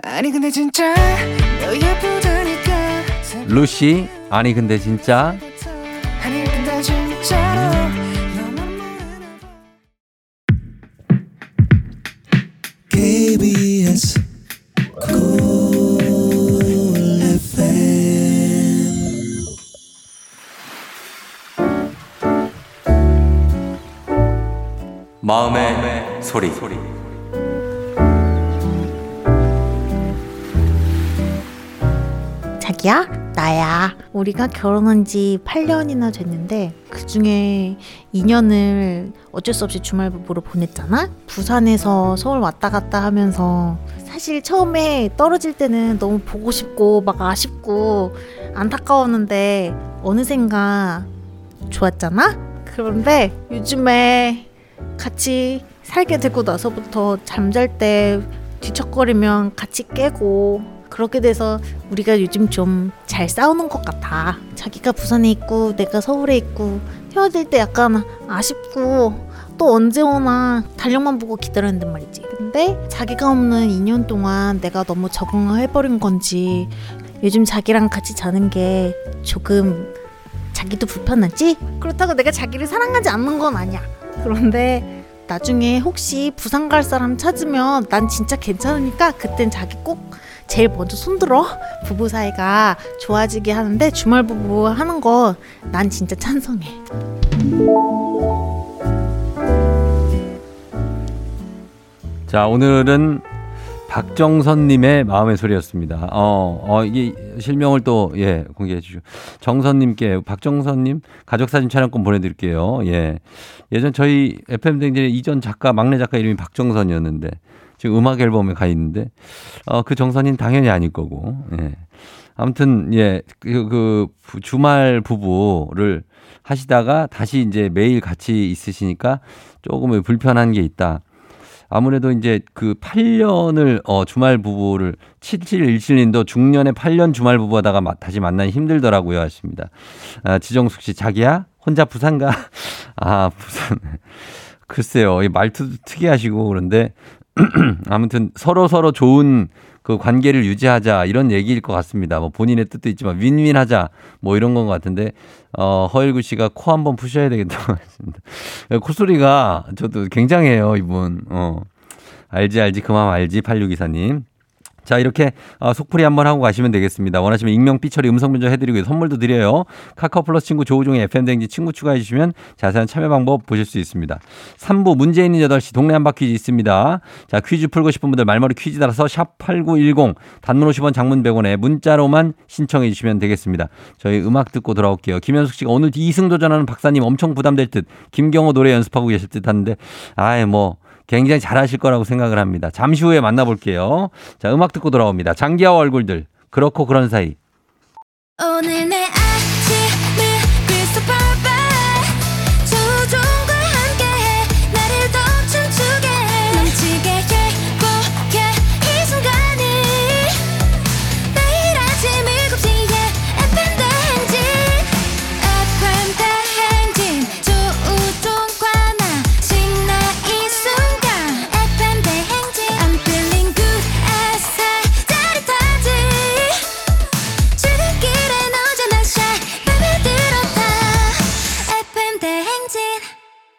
아니 근데 진짜 루시 아니 근데 진짜 KBS Cool FM 마음의 소리. 자기야, 나야. 우리가 결혼한 지 8년이나 됐는데 그 중에 2년을 어쩔 수 없이 주말 부부로 보냈잖아. 부산에서 서울 왔다 갔다 하면서 사실 처음에 떨어질 때는 너무 보고 싶고 막 아쉽고 안타까웠는데 어느샌가 좋았잖아. 그런데 요즘에 같이 살게 되고 나서부터 잠잘 때 뒤척거리면 같이 깨고 그렇게 돼서 우리가 요즘 좀 잘 싸우는 것 같아. 자기가 부산에 있고 내가 서울에 있고 헤어질 때 약간 아쉽고 또 언제 오나 달력만 보고 기다렸는데 말이지. 근데 자기가 없는 2년 동안 내가 너무 적응을 해버린 건지 요즘 자기랑 같이 자는 게 조금 자기도 불편하지? 그렇다고 내가 자기를 사랑하지 않는 건 아니야. 그런데 나중에 혹시 부산 갈 사람 찾으면 난 진짜 괜찮으니까 그땐 자기 꼭 제일 먼저 손들어 부부 사이가 좋아지게 하는데 주말 부부 하는 거 난 진짜 찬성해. 자, 오늘은 박정선님의 마음의 소리였습니다. 어, 어, 이게 실명을 또, 예, 공개해 주시고. 정선님께, 박정선님 가족사진 촬영권 보내드릴게요. 예. 예전 저희 FM댕진의 이전 작가, 막내 작가 이름이 박정선이었는데, 지금 음악 앨범에 가 있는데, 어, 그 정선인 당연히 아닐 거고, 예. 아무튼, 예, 그, 그, 부- 주말 부부를 하시다가 다시 이제 매일 같이 있으시니까 조금 불편한 게 있다. 아무래도 이제 그 8년을 어 주말 부부를 7717님도 중년에 8년 주말 부부 하다가 마- 다시 만나기 힘들더라고요 하십니다. 아, 지정숙 씨 자기야 혼자 부산 가. 아, 부산. 글쎄요. 이 말투도 특이하시고 그런데 아무튼 서로 서로 좋은 그 관계를 유지하자 이런 얘기일 것 같습니다. 뭐 본인의 뜻도 있지만 윈윈하자 뭐 이런 건 것 같은데 어 허일구 씨가 코 한번 푸셔야 되겠다고 하십니다. 콧소리가 저도 굉장해요 이분. 어 알지 알지 그 마음 알지 8624님. 자, 이렇게 어, 속풀이 한번 하고 가시면 되겠습니다. 원하시면 익명, 삐처리, 음성 변조 해드리고 선물도 드려요. 카카오 플러스 친구 조우종의 FM댕지 친구 추가해 주시면 자세한 참여 방법 보실 수 있습니다. 3부 문제 있는 8시 동네 한바 퀴즈 있습니다. 자, 퀴즈 풀고 싶은 분들 말머리 퀴즈 따라서 샵8910 단문 50원 장문 100원에 문자로만 신청해 주시면 되겠습니다. 저희 음악 듣고 돌아올게요. 김현숙 씨가 오늘 2승 도전하는 박사님 엄청 부담될 듯 김경호 노래 연습하고 계실 듯 하는데 아예 뭐 굉장히 잘하실 거라고 생각을 합니다. 잠시 후에 만나볼게요. 자, 음악 듣고 돌아옵니다. 장기하와 얼굴들. 그렇고 그런 사이. 오늘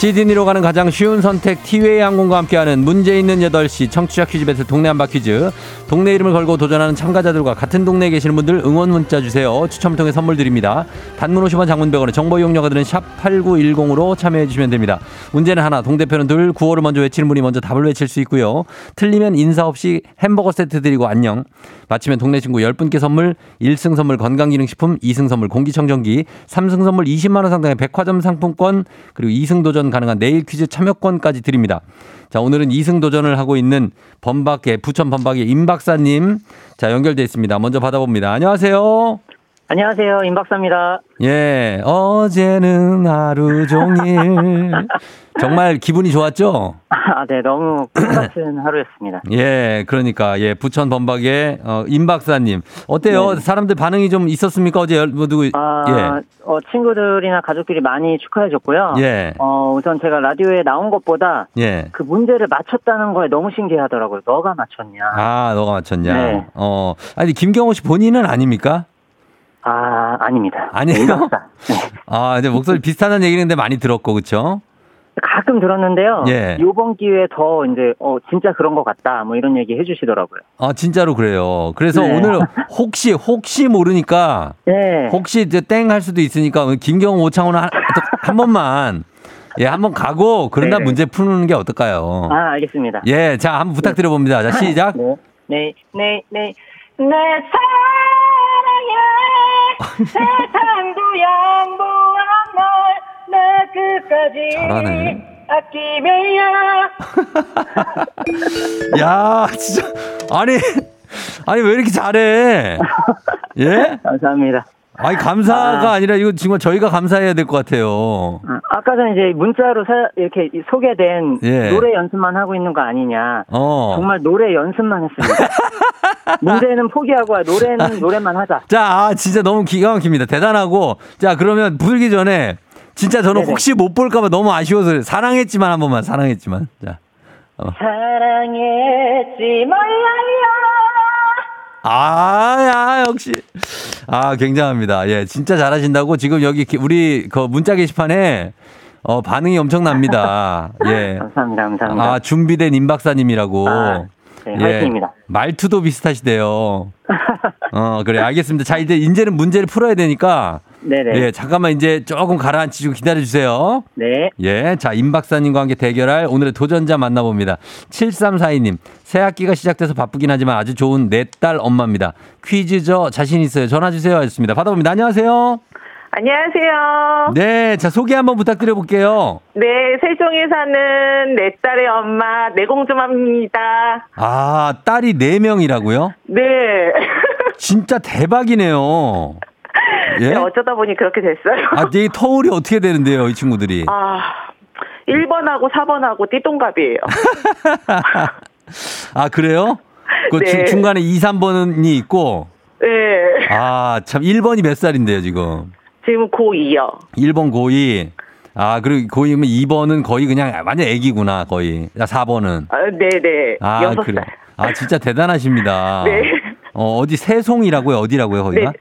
시드니로 가는 가장 쉬운 선택 티웨이 항공과 함께하는 문제 있는 8시 청취자 퀴즈 배틀 동네 한바 퀴즈. 동네 이름을 걸고 도전하는 참가자들과 같은 동네에 계시는 분들 응원 문자 주세요. 추첨 통해 선물 드립니다. 단문 50원 장문 100원의 정보 이용료가 드는 샵 8910으로 참여해 주시면 됩니다. 문제는 하나 동대표는 둘 구호를 먼저 외치는 분이 먼저 답을 외칠 수 있고요. 틀리면 인사 없이 햄버거 세트 드리고 안녕. 마치면 동네 친구 10분께 선물 1승 선물 건강기능식품 2승 선물 공기청정기 3승 선물 20만원 상당의 백화점 상품권 그리고 2승 도전 가능한 내일 퀴즈 참여권까지 드립니다. 자, 오늘은 2승 도전을 하고 있는 범박계, 부천 범박의 임 박사님. 자, 연결돼 있습니다. 먼저 받아봅니다. 안녕하세요. 안녕하세요. 임 박사입니다. 예, 어제는 하루 종일. 정말 기분이 좋았죠? 아, 네. 너무 꿈같은 하루였습니다. 예, 그러니까, 예, 부천 범박의 어, 임 박사님. 어때요? 네. 사람들 반응이 좀 있었습니까? 어제 열- 뭐 누구, 아, 어, 친구들이나 가족들이 많이 축하해줬고요. 예, 예, 어, 우선 제가 라디오에 나온 것보다 예. 그 문제를 맞췄다는 거에 너무 신기하더라고요. 너가 맞췄냐. 아, 너가 맞췄냐? 네. 어, 아니, 김경호 씨 본인은 아닙니까? 아, 아닙니다. 아니에요? 네. 아, 이제 목소리 비슷하다는 얘기인데 많이 들었고, 그쵸? 가끔 들었는데요. 예. 이번 기회에 더 이제 어 진짜 그런 것 같다. 뭐 이런 얘기 해주시더라고요. 아, 진짜로 그래요. 그래서 네. 오늘 혹시, 혹시 모르니까, 네. 혹시 이제 땡 할 수도 있으니까, 김경호, 오창호는 한, 한 번만, 예, 한번 가고, 그런 다음 네. 문제 푸는 게 어떨까요? 아, 알겠습니다. 예, 자, 한번 부탁드려봅니다. 자, 시작. 네. 네, 네, 네. 내 사랑에 세상도 양보한 널내 끝까지 잘하네. 아끼며야 야, 진짜. 아니, 아니, 왜 이렇게 잘해? 예? 감사합니다. 아니, 감사가 아. 아. 니라 이거 정말 저희가 감사해야 될 것 같아요. 아, 아까 전에 이제 문자로 사- 이렇게 소개된 예. 노래 연습만 하고 있는 거 아니냐. 어. 정말 노래 연습만 했습니다. 문제는 포기하고 노래는 노래만 하자. 자, 아, 진짜 너무 기가 막힙니다. 대단하고. 자, 그러면 부르기 전에 진짜 저는 네네. 혹시 못 볼까봐 너무 아쉬워서. 사랑했지만 한 번만, 사랑했지만. 자. 사랑했지 말라요. 아, 야, 역시. 아, 굉장합니다. 예, 진짜 잘하신다고 지금 여기 기- 우리 그 문자 게시판에 어, 반응이 엄청납니다. 예. 감사합니다, 감사합니다. 아, 준비된 임 박사님이라고. 아, 네, 화이팅입니다. 말투도 비슷하시대요. 어, 그래. 알겠습니다. 자, 이제 이제는 문제를 풀어야 되니까. 네네. 예, 잠깐만 이제 조금 가라앉히시고 기다려 주세요. 네. 예. 자, 임 박사님과 함께 대결할 오늘의 도전자 만나봅니다. 7342님. 새 학기가 시작돼서 바쁘긴 하지만 아주 좋은 내 딸 엄마입니다. 퀴즈 저 자신 있어요. 전화 주세요. 하셨습니다. 받아봅니다. 안녕하세요. 안녕하세요. 네. 자, 소개 한번 부탁드려 볼게요. 네, 세종에 사는 내 딸의 엄마 내공주맘입니다. 아, 딸이 4명이라고요? 네. 진짜 대박이네요. 예? 네, 어쩌다 보니 그렇게 됐어요. 아, 이 터울이 어떻게 되는데요, 이 친구들이? 아, 1번하고 4번하고 띠동갑이에요. 아, 그래요? 그 네. 중- 중간에 2, 3번이 있고, 네. 아, 참, 1번이 몇 살인데요, 지금? 지금 고2요. 1번 고2. 아, 그리고 고2면 2번은 거의 그냥 완전 애기구나, 거의. 야, 4번은. 아, 네네. 아, 여섯 그래. 살. 아, 진짜 대단하십니다. 네. 어, 어디 세송이라고요? 어디라고요, 거기가? 네.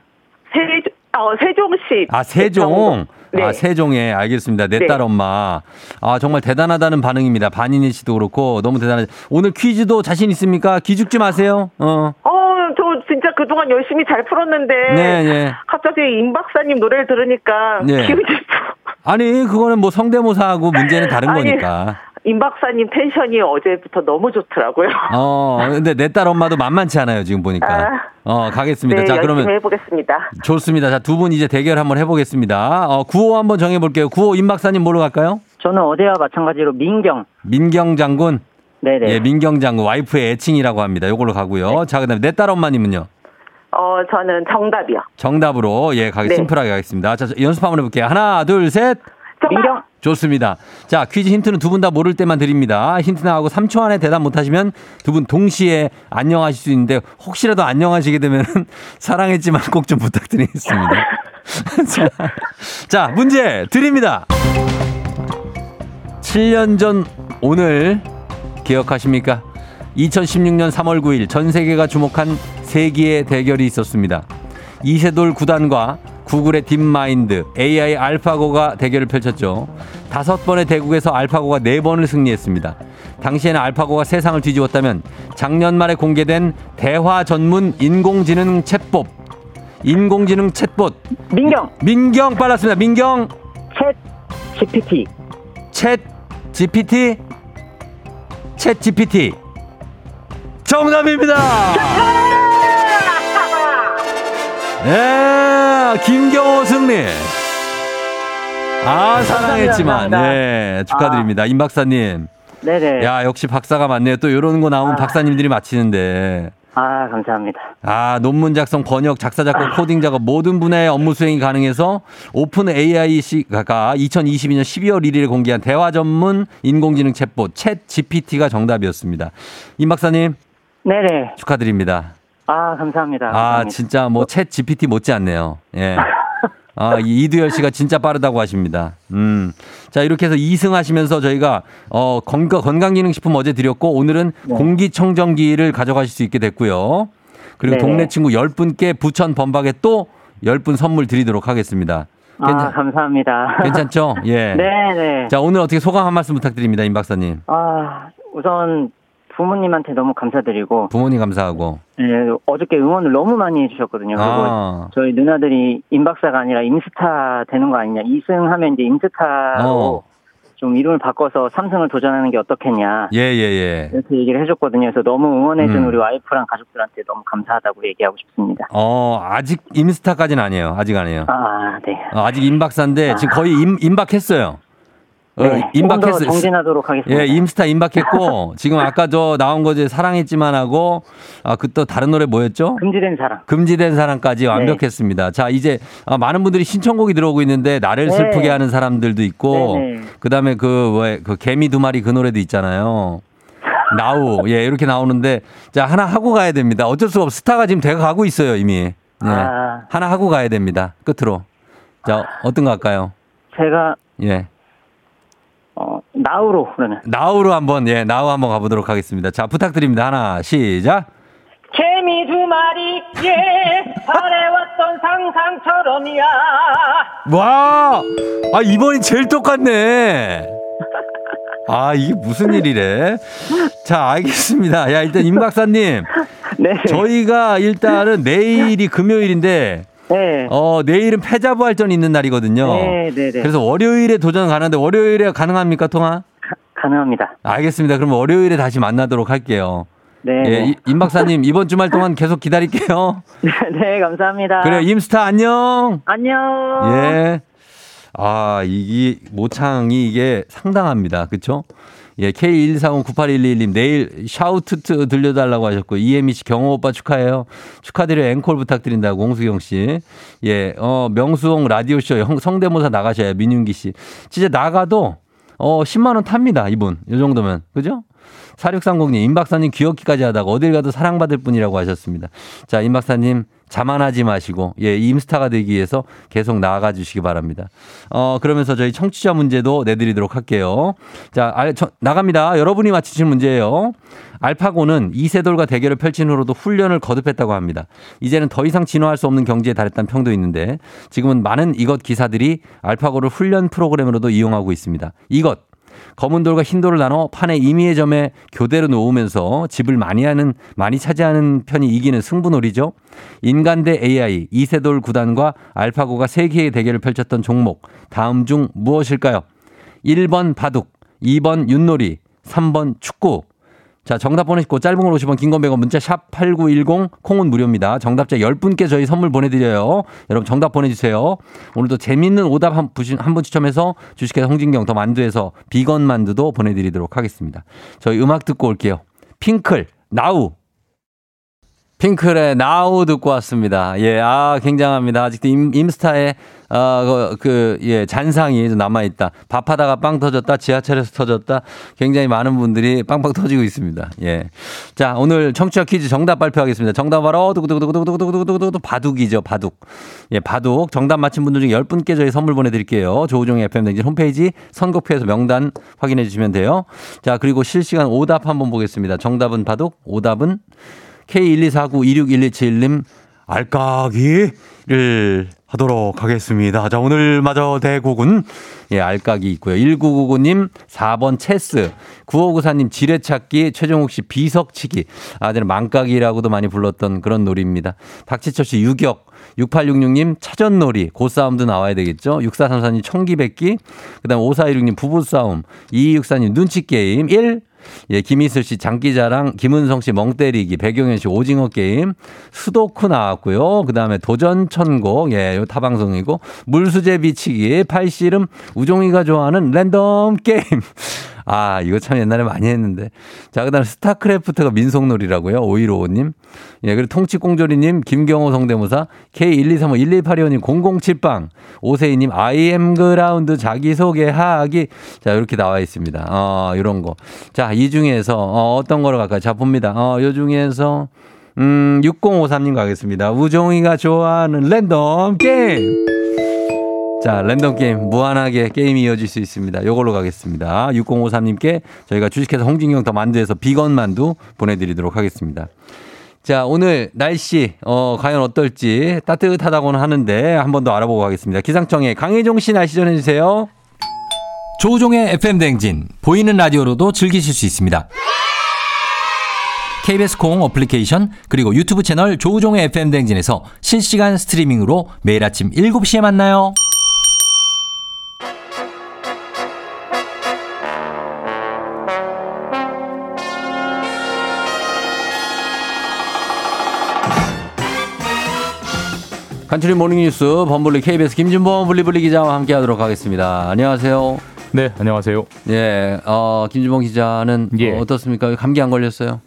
세종, 어, 세종시. 아, 세종. 네. 아, 세종에 알겠습니다. 내 네. 딸 엄마. 아, 정말 대단하다는 반응입니다. 반인희 씨도 그렇고 너무 대단하죠. 오늘 퀴즈도 자신 있습니까? 기죽지 마세요. 어. 어, 저 진짜 그동안 열심히 잘 풀었는데. 네, 네. 갑자기 임 박사님 노래를 들으니까. 네. 기분이 아니, 그거는 뭐 성대모사하고 문제는 다른 아니, 거니까. 임 박사님 텐션이 어제부터 너무 좋더라고요. 어, 근데 내 딸 엄마도 만만치 않아요, 지금 보니까. 아. 어, 가겠습니다. 네, 자, 열심히 그러면 해보겠습니다. 좋습니다. 자, 두 분 이제 대결 한번 해보겠습니다. 어, 구호 한번 정해볼게요. 구호 임 박사님 뭐로 갈까요? 저는 어제와 마찬가지로 민경. 민경 장군. 네네. 예, 민경 장군. 와이프의 애칭이라고 합니다. 요걸로 가고요. 자, 그 다음에 내 딸 엄마님은요? 어, 저는 정답이요. 정답으로 예 가겠 네. 심플하게 가겠습니다. 자 연습 한번 해볼게요. 하나 둘 셋. 민경. 좋습니다. 자 퀴즈 힌트는 두 분 다 모를 때만 드립니다. 힌트 나가고 3초 안에 대답 못하시면 두 분 동시에 안녕하실 수 있는데 혹시라도 안녕하시게 되면 사랑했지만 꼭 좀 부탁드리겠습니다. 자, 자 문제 드립니다. 7년 전 오늘 기억하십니까? 2016년 3월 9일 전 세계가 주목한 세기의 대결이 있었습니다. 이세돌 구단과 구글의 딥마인드, AI 알파고가 대결을 펼쳤죠. 다섯 번의 대국에서 알파고가 네 번을 승리했습니다. 당시에는 알파고가 세상을 뒤집었다면 작년 말에 공개된 대화 전문 인공지능 챗봇, 인공지능 챗봇 민경. 민경 빨랐습니다. 민경 챗 GPT. 챗 GPT 챗 GPT 정답입니다. 예, 김경호 승리. 아 사랑했지만 감사합니다. 예 축하드립니다 임 박사님. 네네. 야 역시 박사가 맞네요. 또 이런 거 나오면 아. 박사님들이 맞히는데. 아, 감사합니다. 아, 논문 작성, 번역, 작사, 작곡, 코딩 작업 모든 분야의 업무 수행이 가능해서 오픈 AI가 2022년 12월 1일에 공개한 대화 전문 인공지능 챗봇 챗 GPT가 정답이었습니다. 임 박사님 네네. 축하드립니다. 아, 감사합니다. 아, 감사합니다. 진짜 뭐 챗 GPT 못지 않네요. 예. 아, 이 이두열 씨가 진짜 빠르다고 하십니다. 음. 자, 이렇게 해서 2승 하시면서 저희가 어, 건강, 건강기능식품 어제 드렸고 오늘은 네. 공기청정기를 가져가실 수 있게 됐고요. 그리고 네네. 동네 친구 10분께 부천 범박에 또 10분 선물 드리도록 하겠습니다. 아, 괜찮, 감사합니다. 괜찮죠? 예. 네 네. 자, 오늘 어떻게 소감 한 말씀 부탁드립니다, 임 박사님. 아, 우선 부모님한테 너무 감사드리고, 부모님 감사하고. 예, 어저께 응원을 너무 많이 해주셨거든요. 그리고 아, 저희 누나들이 임박사가 아니라 임스타 되는 거 아니냐. 2승 하면 이제 임스타로 어. 좀 이름을 바꿔서 3승을 도전하는 게 어떻겠냐. 예, 예, 예. 이렇게 얘기를 해줬거든요. 그래서 너무 응원해준 음. 우리 와이프랑 가족들한테 너무 감사하다고 얘기하고 싶습니다. 어, 아직 임스타까지는 아니에요. 아직 아니에요. 아, 네. 어, 아직 임박사인데 지금 거의 임, 임박했어요. 어, 네. 조금 더 임박했어요. 정진하도록 하겠습니다. 예, 임스타 임박했고 지금 아까 저 나온 거지 사랑했지만 하고 아 그 또 다른 노래 뭐였죠? 금지된 사랑. 금지된 사랑까지 완벽했습니다. 자, 이제 아, 많은 분들이 신청곡이 들어오고 있는데 나를 네. 슬프게 하는 사람들도 있고 네네. 그다음에 그뭐그 개미 두 마리 그 노래도 있잖아요. 나우. 예, 이렇게 나오는데 자, 하나 하고 가야 됩니다. 어쩔 수가 없어. 스타가 지금 돼가 가고 있어요, 이미. 예. 아. 하나 하고 가야 됩니다. 끝으로. 자, 어떤 거 할까요? 제가 예. 어, 나우로 그러면. 나우로 한번 예, 나우 한번 가보도록 하겠습니다. 자, 부탁드립니다. 하나, 시작. 개미 두 마리 예 바래왔던 상상처럼이야 와! 아, 이번이 제일 똑같네. 아, 이게 무슨 일이래? 자, 알겠습니다. 야, 일단 임 박사님. 네. 저희가 일단은 내일이 금요일인데, 네. 어, 내일은 패자부활전이 있는 날이거든요. 네, 네, 네. 그래서 월요일에 도전 가는데 월요일에 가능합니까, 통화? 가능합니다. 알겠습니다. 그럼 월요일에 다시 만나도록 할게요. 네. 예, 이- 임 박사님, 이번 주말 동안 계속 기다릴게요. 네, 감사합니다. 그래요, 임스타 안녕! 안녕. 예. 아, 이게 모창이 이게 상당합니다. 그쵸? 예, K1409811님 내일 샤우트트 들려달라고 하셨고 이혜미 씨 경호 오빠 축하해요. 축하드려 앵콜 부탁드린다고 홍수경 씨. 예, 어 명수홍 라디오 쇼 형- 성대모사 나가셔야 민윤기 씨. 진짜 나가도 어 10만 원 탑니다 이분. 이 정도면 그죠? 4630님, 임 박사님 귀엽기까지 하다가 어딜 가도 사랑받을 뿐이라고 하셨습니다. 자, 임 박사님 자만하지 마시고, 예, 임스타가 되기 위해서 계속 나아가 주시기 바랍니다. 어, 그러면서 저희 청취자 문제도 내드리도록 할게요. 자, 알, 저, 나갑니다. 여러분이 맞히실 문제예요. 알파고는 이세돌과 대결을 펼친 후로도 훈련을 거듭했다고 합니다. 이제는 더 이상 진화할 수 없는 경지에 달했다는 평도 있는데 지금은 많은 이것 기사들이 알파고를 훈련 프로그램으로도 이용하고 있습니다. 이것 검은 돌과 흰 돌을 나눠 판에 임의의 점에 교대로 놓으면서 집을 많이 하는 많이 차지하는 편이 이기는 승부놀이죠. 인간 대 AI 이세돌 구단과 알파고가 세계의 대결을 펼쳤던 종목 다음 중 무엇일까요? 1번 바둑, 2번 윷놀이, 3번 축구. 자, 정답 보내시고 짧은 걸 50원, 긴 건 100원, 문자 샵 8910, 콩은 무료입니다. 정답자 10분께 저희 선물 보내드려요. 여러분 정답 보내주세요. 오늘도 재밌는 오답 한 분, 한분 추첨해서 주식회사 홍진경 더 만두에서 비건 만두도 보내드리도록 하겠습니다. 저희 음악 듣고 올게요. 핑클, 나우. 핑클의 나우 듣고 왔습니다. 예, 아, 굉장합니다. 아직도 임, 임스타의, 아, 그, 그, 예, 잔상이 좀 남아있다. 밥하다가 빵 터졌다. 지하철에서 터졌다. 굉장히 많은 분들이 빵빵 터지고 있습니다. 예. 자, 오늘 청취자 퀴즈 정답 발표하겠습니다. 정답 바로, 두구두구두구두구두구두구두구 바둑이죠, 바둑. 예, 바둑. 정답 맞힌 분들 중에 10분께 저희 선물 보내드릴게요. 조우종의 FM댕진 홈페이지 선곡표에서 명단 확인해 주시면 돼요. 자, 그리고 실시간 오답 한번 보겠습니다. 정답은 바둑, 오답은 K124926127님 알까기를 하도록 하겠습니다. 자, 오늘 마저 대국은 예, 알까기 있고요. 1999님 4번 체스, 9594님 지뢰찾기, 최종욱 씨 비석치기. 아, 저는 망까기라고도 많이 불렀던 그런 놀이입니다. 박지철 씨 유격, 6866님 차전놀이, 고싸움도 나와야 되겠죠. 6434님 총기백기, 그 다음 5416님 부부싸움, 2264님 눈치게임, 1, 예, 김희슬 씨 장기자랑, 김은성 씨 멍때리기, 백용현 씨 오징어 게임, 수도쿠 나왔고요. 그 다음에 도전 천곡, 예, 요 타방송이고, 물수제 비치기, 팔씨름, 우종이가 좋아하는 랜덤 게임. 아, 이거 참 옛날에 많이 했는데. 자, 그 다음에 스타크래프트가 민속놀이라고요. 5155님. 예, 그리고 통치꽁조리님, 김경호 성대모사, K123511825님, 007빵, 오세희님, IM 그라운드 자기소개하기. 자, 이렇게 나와 있습니다. 어, 이런 거. 자, 이 중에서, 어, 어떤 거로 갈까요? 자, 봅니다. 어, 요 중에서, 음, 6053님 가겠습니다. 우종이가 좋아하는 랜덤 게임. 자, 랜덤 게임 무한하게 게임이 이어질 수 있습니다. 요걸로 가겠습니다. 6053님께 저희가 주식회사 홍진경 더 만두에서 비건 만두 보내드리도록 하겠습니다. 자, 오늘 날씨, 어, 과연 어떨지 따뜻하다고는 하는데 한 번 더 알아보고 가겠습니다. 기상청에 강혜종 씨 날씨 전해주세요. 조우종의 FM 댕진 보이는 라디오로도 즐기실 수 있습니다. KBS 콩 어플리케이션 그리고 유튜브 채널 조우종의 FM 댕진에서 실시간 스트리밍으로 매일 아침 7시에 만나요. 간추린 모닝뉴스 범블리 KBS 김준범 블리블리 기자와 함께 하도록 하겠습니다. 안녕하세요. 네, 안녕하세요. 예, 어, 김준범 기자는 예. 어, 어떻습니까? 감기 안 걸렸어요?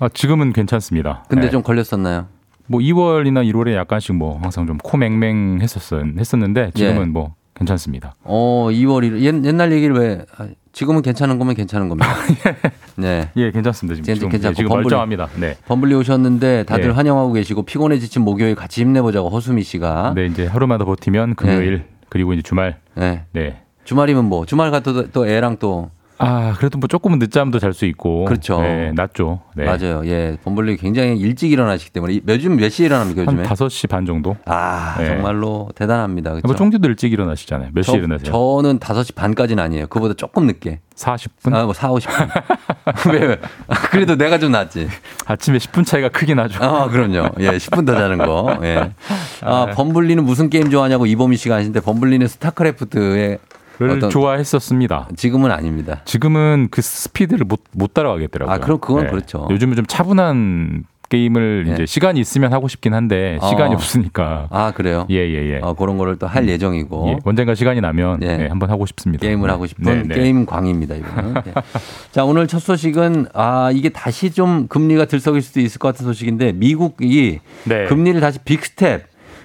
아, 지금은 괜찮습니다. 근데 네. 좀 걸렸었나요? 뭐 2월이나 1월에 약간씩 뭐 항상 좀 코 맹맹 했었 했었는데 지금은 예. 뭐 괜찮습니다. 어, 2월 1일. 옛, 옛날 얘기를 왜, 아, 지금은 괜찮은 거면 괜찮은 겁니다. 네. 예, 괜찮습니다. 지금 괜찮- 지금, 괜찮고 예, 지금 범블리- 멀쩡합니다. 네. 범블리 오셨는데 다들 예. 환영하고 계시고 피곤해 지친 목요일 같이 힘내보자고 허수미 씨가. 네, 이제 하루만 더 버티면 금요일 그리고 이제 주말. 네. 네. 주말이면 뭐 주말 가도 또 애랑 또 아, 그래도 뭐 조금은 늦잠도 잘 수 있고. 그렇죠. 네, 낫죠. 네. 맞아요. 예, 범블리 굉장히 일찍 일어나시기 때문에 이- 요즘 몇 시에 일어납니까 한 요즘에? 5시 반 정도? 아 네. 정말로 대단합니다. 그렇죠? 뭐 쫑디도 일찍 일어나시잖아요. 몇 시에 일어나세요? 저는 5시 반까지는 아니에요. 그보다 조금 늦게. 40분? 아, 뭐 4, 50분. 왜, 왜? 아, 그래도 내가 좀 낫지. 아침에 10분 차이가 크긴 하죠. 아, 그럼요. 예, 10분 더 자는 거. 예. 아, 범블리는 무슨 게임 좋아하냐고 이범희 씨가 하시는데 범블리는 스타크래프트의 를 좋아했었습니다. 지금은 아닙니다. 지금은 그 스피드를 못, 못 따라가겠더라고요. 아, 그럼 그건 그렇죠. 요즘은 좀 차분한 게임을 예. 이제 시간이 있으면 하고 싶긴 한데 시간이 어. 없으니까. 아, 그래요? 예, 예, 예. 어, 그런 거를 또 할 예정이고. 예, 언젠가 시간이 나면 예. 예, 한번 하고 싶습니다. 게임을 네. 하고 싶은 네, 네. 게임 광입니다, 이거는. 네. 자, 오늘 첫 소식은 아, 이게 다시 좀 금리가 들썩일 수도 있을 것 같은 소식인데 미국이 네. 금리를 다시 빅스텝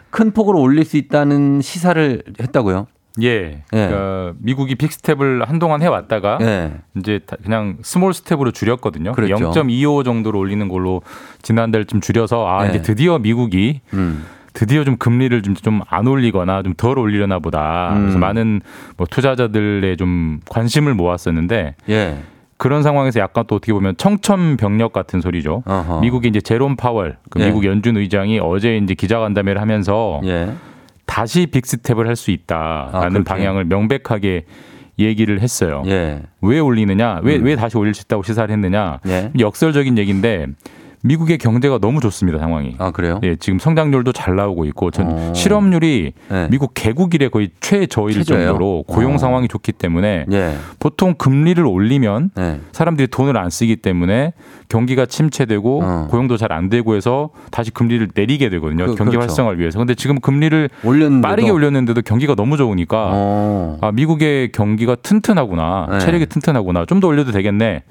큰 폭으로 올릴 수 있다는 시사를 했다고요? 예. 그러니까 미국이 빅스텝을 한동안 해왔다가 예. 이제 다- 그냥 스몰 스텝으로 줄였거든요. 그랬죠. 0.25 정도로 올리는 걸로 지난달쯤 줄여서 아 네. 이제 드디어 미국이 음. 드디어 좀 금리를 좀 좀 안 올리거나 좀 덜 올리려나 보다. 그래서 음. 많은 뭐 투자자들의 좀 관심을 모았었는데 예. 그런 상황에서 약간 또 어떻게 보면 청천벽력 같은 소리죠. 어허. 미국의 이제 제롬 파월, 그 예. 미국 연준 의장이 어제 이제 기자간담회를 하면서 예. 다시 빅스텝을 할 수 있다라는 아. 방향을 명백하게 얘기를 했어요. 예. 왜 올리느냐? 왜, 음. 왜 다시 올릴 수 있다고 시사를 했느냐? 예. 역설적인 얘기인데 미국의 경제가 너무 좋습니다, 상황이. 아, 그래요? 예, 지금 성장률도 잘 나오고 있고 전 어. 실업률이 예. 미국 개국 이래 거의 최저일 최저예요? 정도로 고용 어. 상황이 좋기 때문에 예. 보통 금리를 올리면 예. 사람들이 돈을 안 쓰기 때문에 경기가 침체되고 어. 고용도 잘 안 되고 해서 다시 금리를 내리게 되거든요. 그- 경기 그렇죠. 활성화를 위해서. 근데 지금 금리를 올렸는데 빠르게 올렸는데도 경기가 너무 좋으니까 어. 아, 미국의 경기가 튼튼하구나. 네. 체력이 튼튼하구나. 좀 더 올려도 되겠네.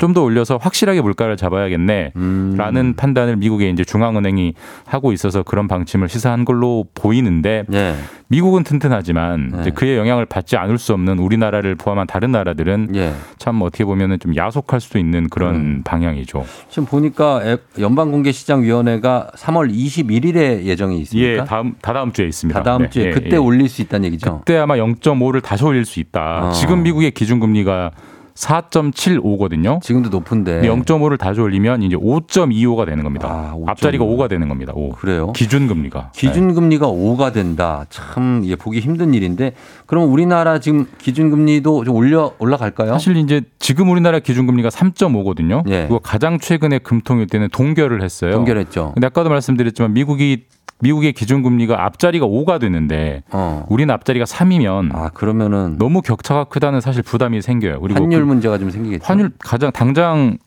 좀 더 올려서 확실하게 물가를 잡아야겠네. 음. 라는 판단을 미국의 이제 중앙은행이 하고 있어서 그런 방침을 시사한 걸로 보이는데 예. 미국은 튼튼하지만 네. 그의 영향을 받지 않을 수 없는 우리나라를 포함한 다른 나라들은 예. 참 어떻게 보면은 좀 야속할 수도 있는 그런 음. 방향이죠. 지금 보니까 앱- 연방공개시장위원회가 3월 21일에 예정이 있습니까? 예, 다음 다다음 주에 있습니다. 다다음 네, 주에 예, 그때 예. 올릴 수 있다는 얘기죠. 그때 아마 0.5를 다시 올릴 수 있다. 어. 지금 미국의 기준금리가 4.75거든요. 지금도 높은데. 0.5를 다시 올리면 이제 5.25가 되는 겁니다. 아, 5.25. 앞자리가 5가 되는 겁니다. 5. 그래요? 기준금리가. 네. 기준금리가 5가 된다. 참 이게 보기 힘든 일인데 그럼 우리나라 지금 기준금리도 좀 올려 올라갈까요? 사실 이제 지금 우리나라 기준금리가 3.5거든요. 예. 그리고 가장 최근에 금통일 때는 동결을 했어요. 동결했죠. 근데 아까도 말씀드렸지만 미국이 미국의 기준 금리가 앞자리가 5가 되는데 어. 우리는 앞자리가 3이면 아 그러면은 너무 격차가 크다는 사실 부담이 생겨요. 그리고 환율 그 문제가 좀 생기겠죠. 환율 가장 당장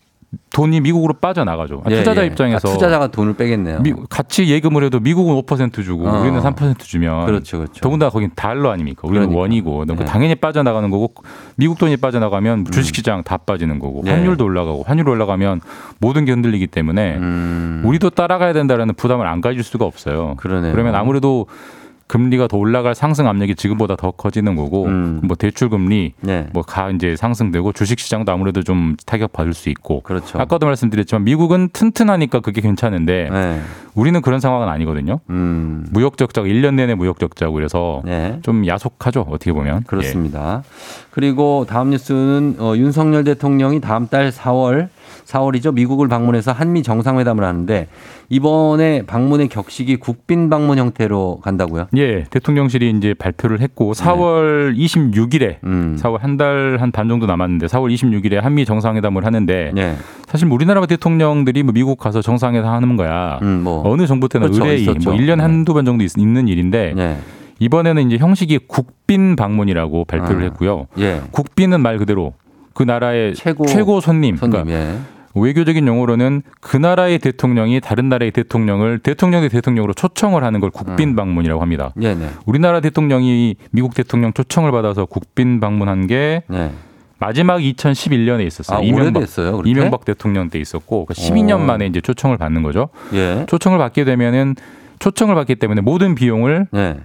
돈이 미국으로 빠져나가죠. 아, 예, 투자자 예. 입장에서 아, 투자자가 돈을 빼겠네요. 미- 같이 예금을 해도 미국은 5% 주고 어. 우리는 3% 주면 그렇죠, 그렇죠. 더군다나 거긴 달러 아닙니까? 우리는 그러니까. 원이고 네. 당연히 빠져나가는 거고 미국 돈이 빠져나가면 주식시장 다 빠지는 거고 네. 환율도 올라가고 환율 올라가면 모든 게 흔들리기 때문에 음, 우리도 따라가야 된다라는 부담을 안 가질 수가 없어요. 그러네요. 그러면 아무래도 금리가 더 올라갈 상승 압력이 지금보다 더 커지는 거고 음. 뭐 대출 금리 네. 뭐가 이제 상승되고 주식 시장도 아무래도 좀 타격 받을 수 있고 그렇죠. 아까도 말씀드렸지만 미국은 튼튼하니까 그게 괜찮은데 네. 우리는 그런 상황은 아니거든요. 음. 무역 적자가 1년 내내 무역 적자고 그래서 네. 좀 야속하죠. 어떻게 보면. 그렇습니다. 그리고 다음 뉴스는 어, 윤석열 대통령이 다음 달 4월 4월이죠. 미국을 방문해서 한미 정상회담을 하는데 이번에 방문의 격식이 국빈 방문 형태로 간다고요? 예. 예, 대통령실이 이제 발표를 했고 4월 26일에 네. 음. 4월 한 달 한 반 정도 남았는데 4월 26일에 한미 정상회담을 하는데 네. 사실 뭐 우리나라 대통령들이 뭐 미국 가서 정상회담 하는 거야. 음, 뭐. 어느 정부 때나 그렇죠, 의뢰이 있었죠. 뭐 1년 한두 번 정도 있, 는 일인데 네. 이번에는 이제 형식이 국빈 방문이라고 발표를 아. 했고요. 예. 국빈은 말 그대로 그 나라의 최고 최고, 손님. 손님. 그러니까 예. 외교적인 용어로는 그 나라의 대통령이 다른 나라의 대통령을 대통령의 대통령으로 초청을 하는 걸 국빈 음. 방문이라고 합니다. 예, 네. 우리나라 대통령이 미국 대통령 초청을 받아서 국빈 방문한 게 네. 마지막 2011년에 있었어요. 아, 이명박, 오래됐어요. 그렇게? 이명박 대통령 때 있었고 그 12년 어. 만에 이제 초청을 받는 거죠. 예. 초청을 받게 되면은 초청을 받기 때문에 모든 비용을 네.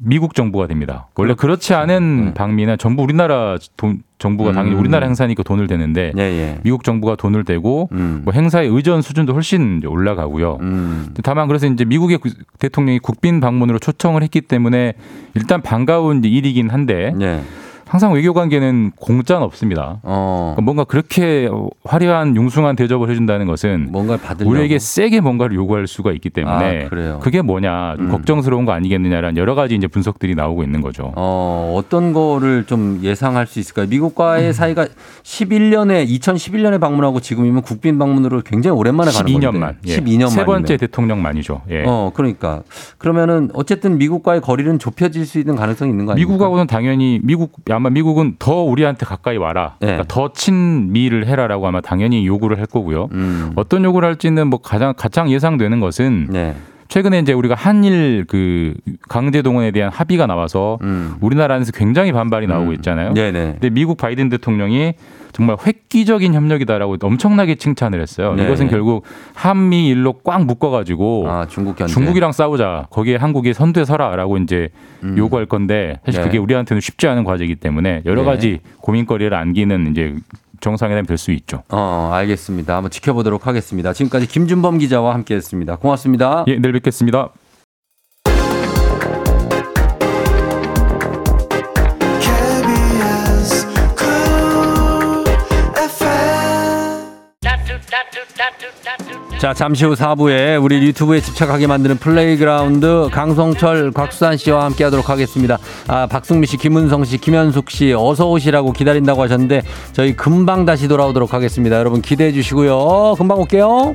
미국 정부가 됩니다. 원래 그렇지 않은 네. 방미는 전부 우리나라 돈, 정부가 당연히 음. 우리나라 행사니까 돈을 대는데 예, 예. 미국 정부가 돈을 대고 음. 뭐 행사의 의전 수준도 훨씬 올라가고요. 음. 다만 그래서 이제 미국의 구- 대통령이 국빈 방문으로 초청을 했기 때문에 일단 반가운 일이긴 한데 예. 항상 외교 관계는 공짜는 없습니다. 어. 그러니까 뭔가 그렇게 화려한 융숭한 대접을 해준다는 것은 뭔가를 받으려고. 우리에게 세게 뭔가를 요구할 수가 있기 때문에 아? 그게 뭐냐 좀 음. 걱정스러운 거 아니겠느냐라는 여러 가지 이제 분석들이 나오고 있는 거죠. 어, 어떤 거를 좀 예상할 수 있을까요? 미국과의 사이가 11년에 2011년에 방문하고 지금이면 국빈 방문으로 굉장히 오랜만에 가는 12년만. 건데. 예. 12년 세 번째. 대통령만이죠. 예. 어, 그러니까 그러면은 어쨌든 미국과의 거리는 좁혀질 수 있는 가능성이 있는 거 아닙니까? 미국하고는 당연히 미국 아마 미국은 더 우리한테 가까이 와라. 네. 그러니까 더 친미를 해라라고 아마 당연히 요구를 할 거고요. 음. 어떤 요구를 할지는 뭐 가장 가장 예상되는 것은 네. 최근에 이제 우리가 한일 그 강제 동원에 대한 합의가 나와서 음. 우리나라 안에서 굉장히 반발이 나오고 있잖아요. 네네. 근데 미국 바이든 대통령이 정말 획기적인 협력이다라고 엄청나게 칭찬을 했어요. 네. 이것은 결국 한미일로 꽉 묶어가지고 아, 중국 견제. 중국이랑 싸우자. 거기에 한국이 선두에 서라라고 이제 음. 요구할 건데 사실 네. 그게 우리한테는 쉽지 않은 과제이기 때문에 여러 네. 가지 고민거리를 안기는 이제 정상회담이 될 수 있죠. 어, 알겠습니다. 한번 지켜보도록 하겠습니다. 지금까지 김준범 기자와 함께했습니다. 고맙습니다. 예, 내일 뵙겠습니다. 자, 잠시 후 4부에 우리 유튜브에 집착하게 만드는 플레이그라운드 강성철, 곽수산 씨와 함께 하도록 하겠습니다. 아, 박승미 씨, 김은성 씨, 김현숙 씨, 어서 오시라고 기다린다고 하셨는데 저희 금방 다시 돌아오도록 하겠습니다. 여러분 기대해 주시고요. 금방 올게요.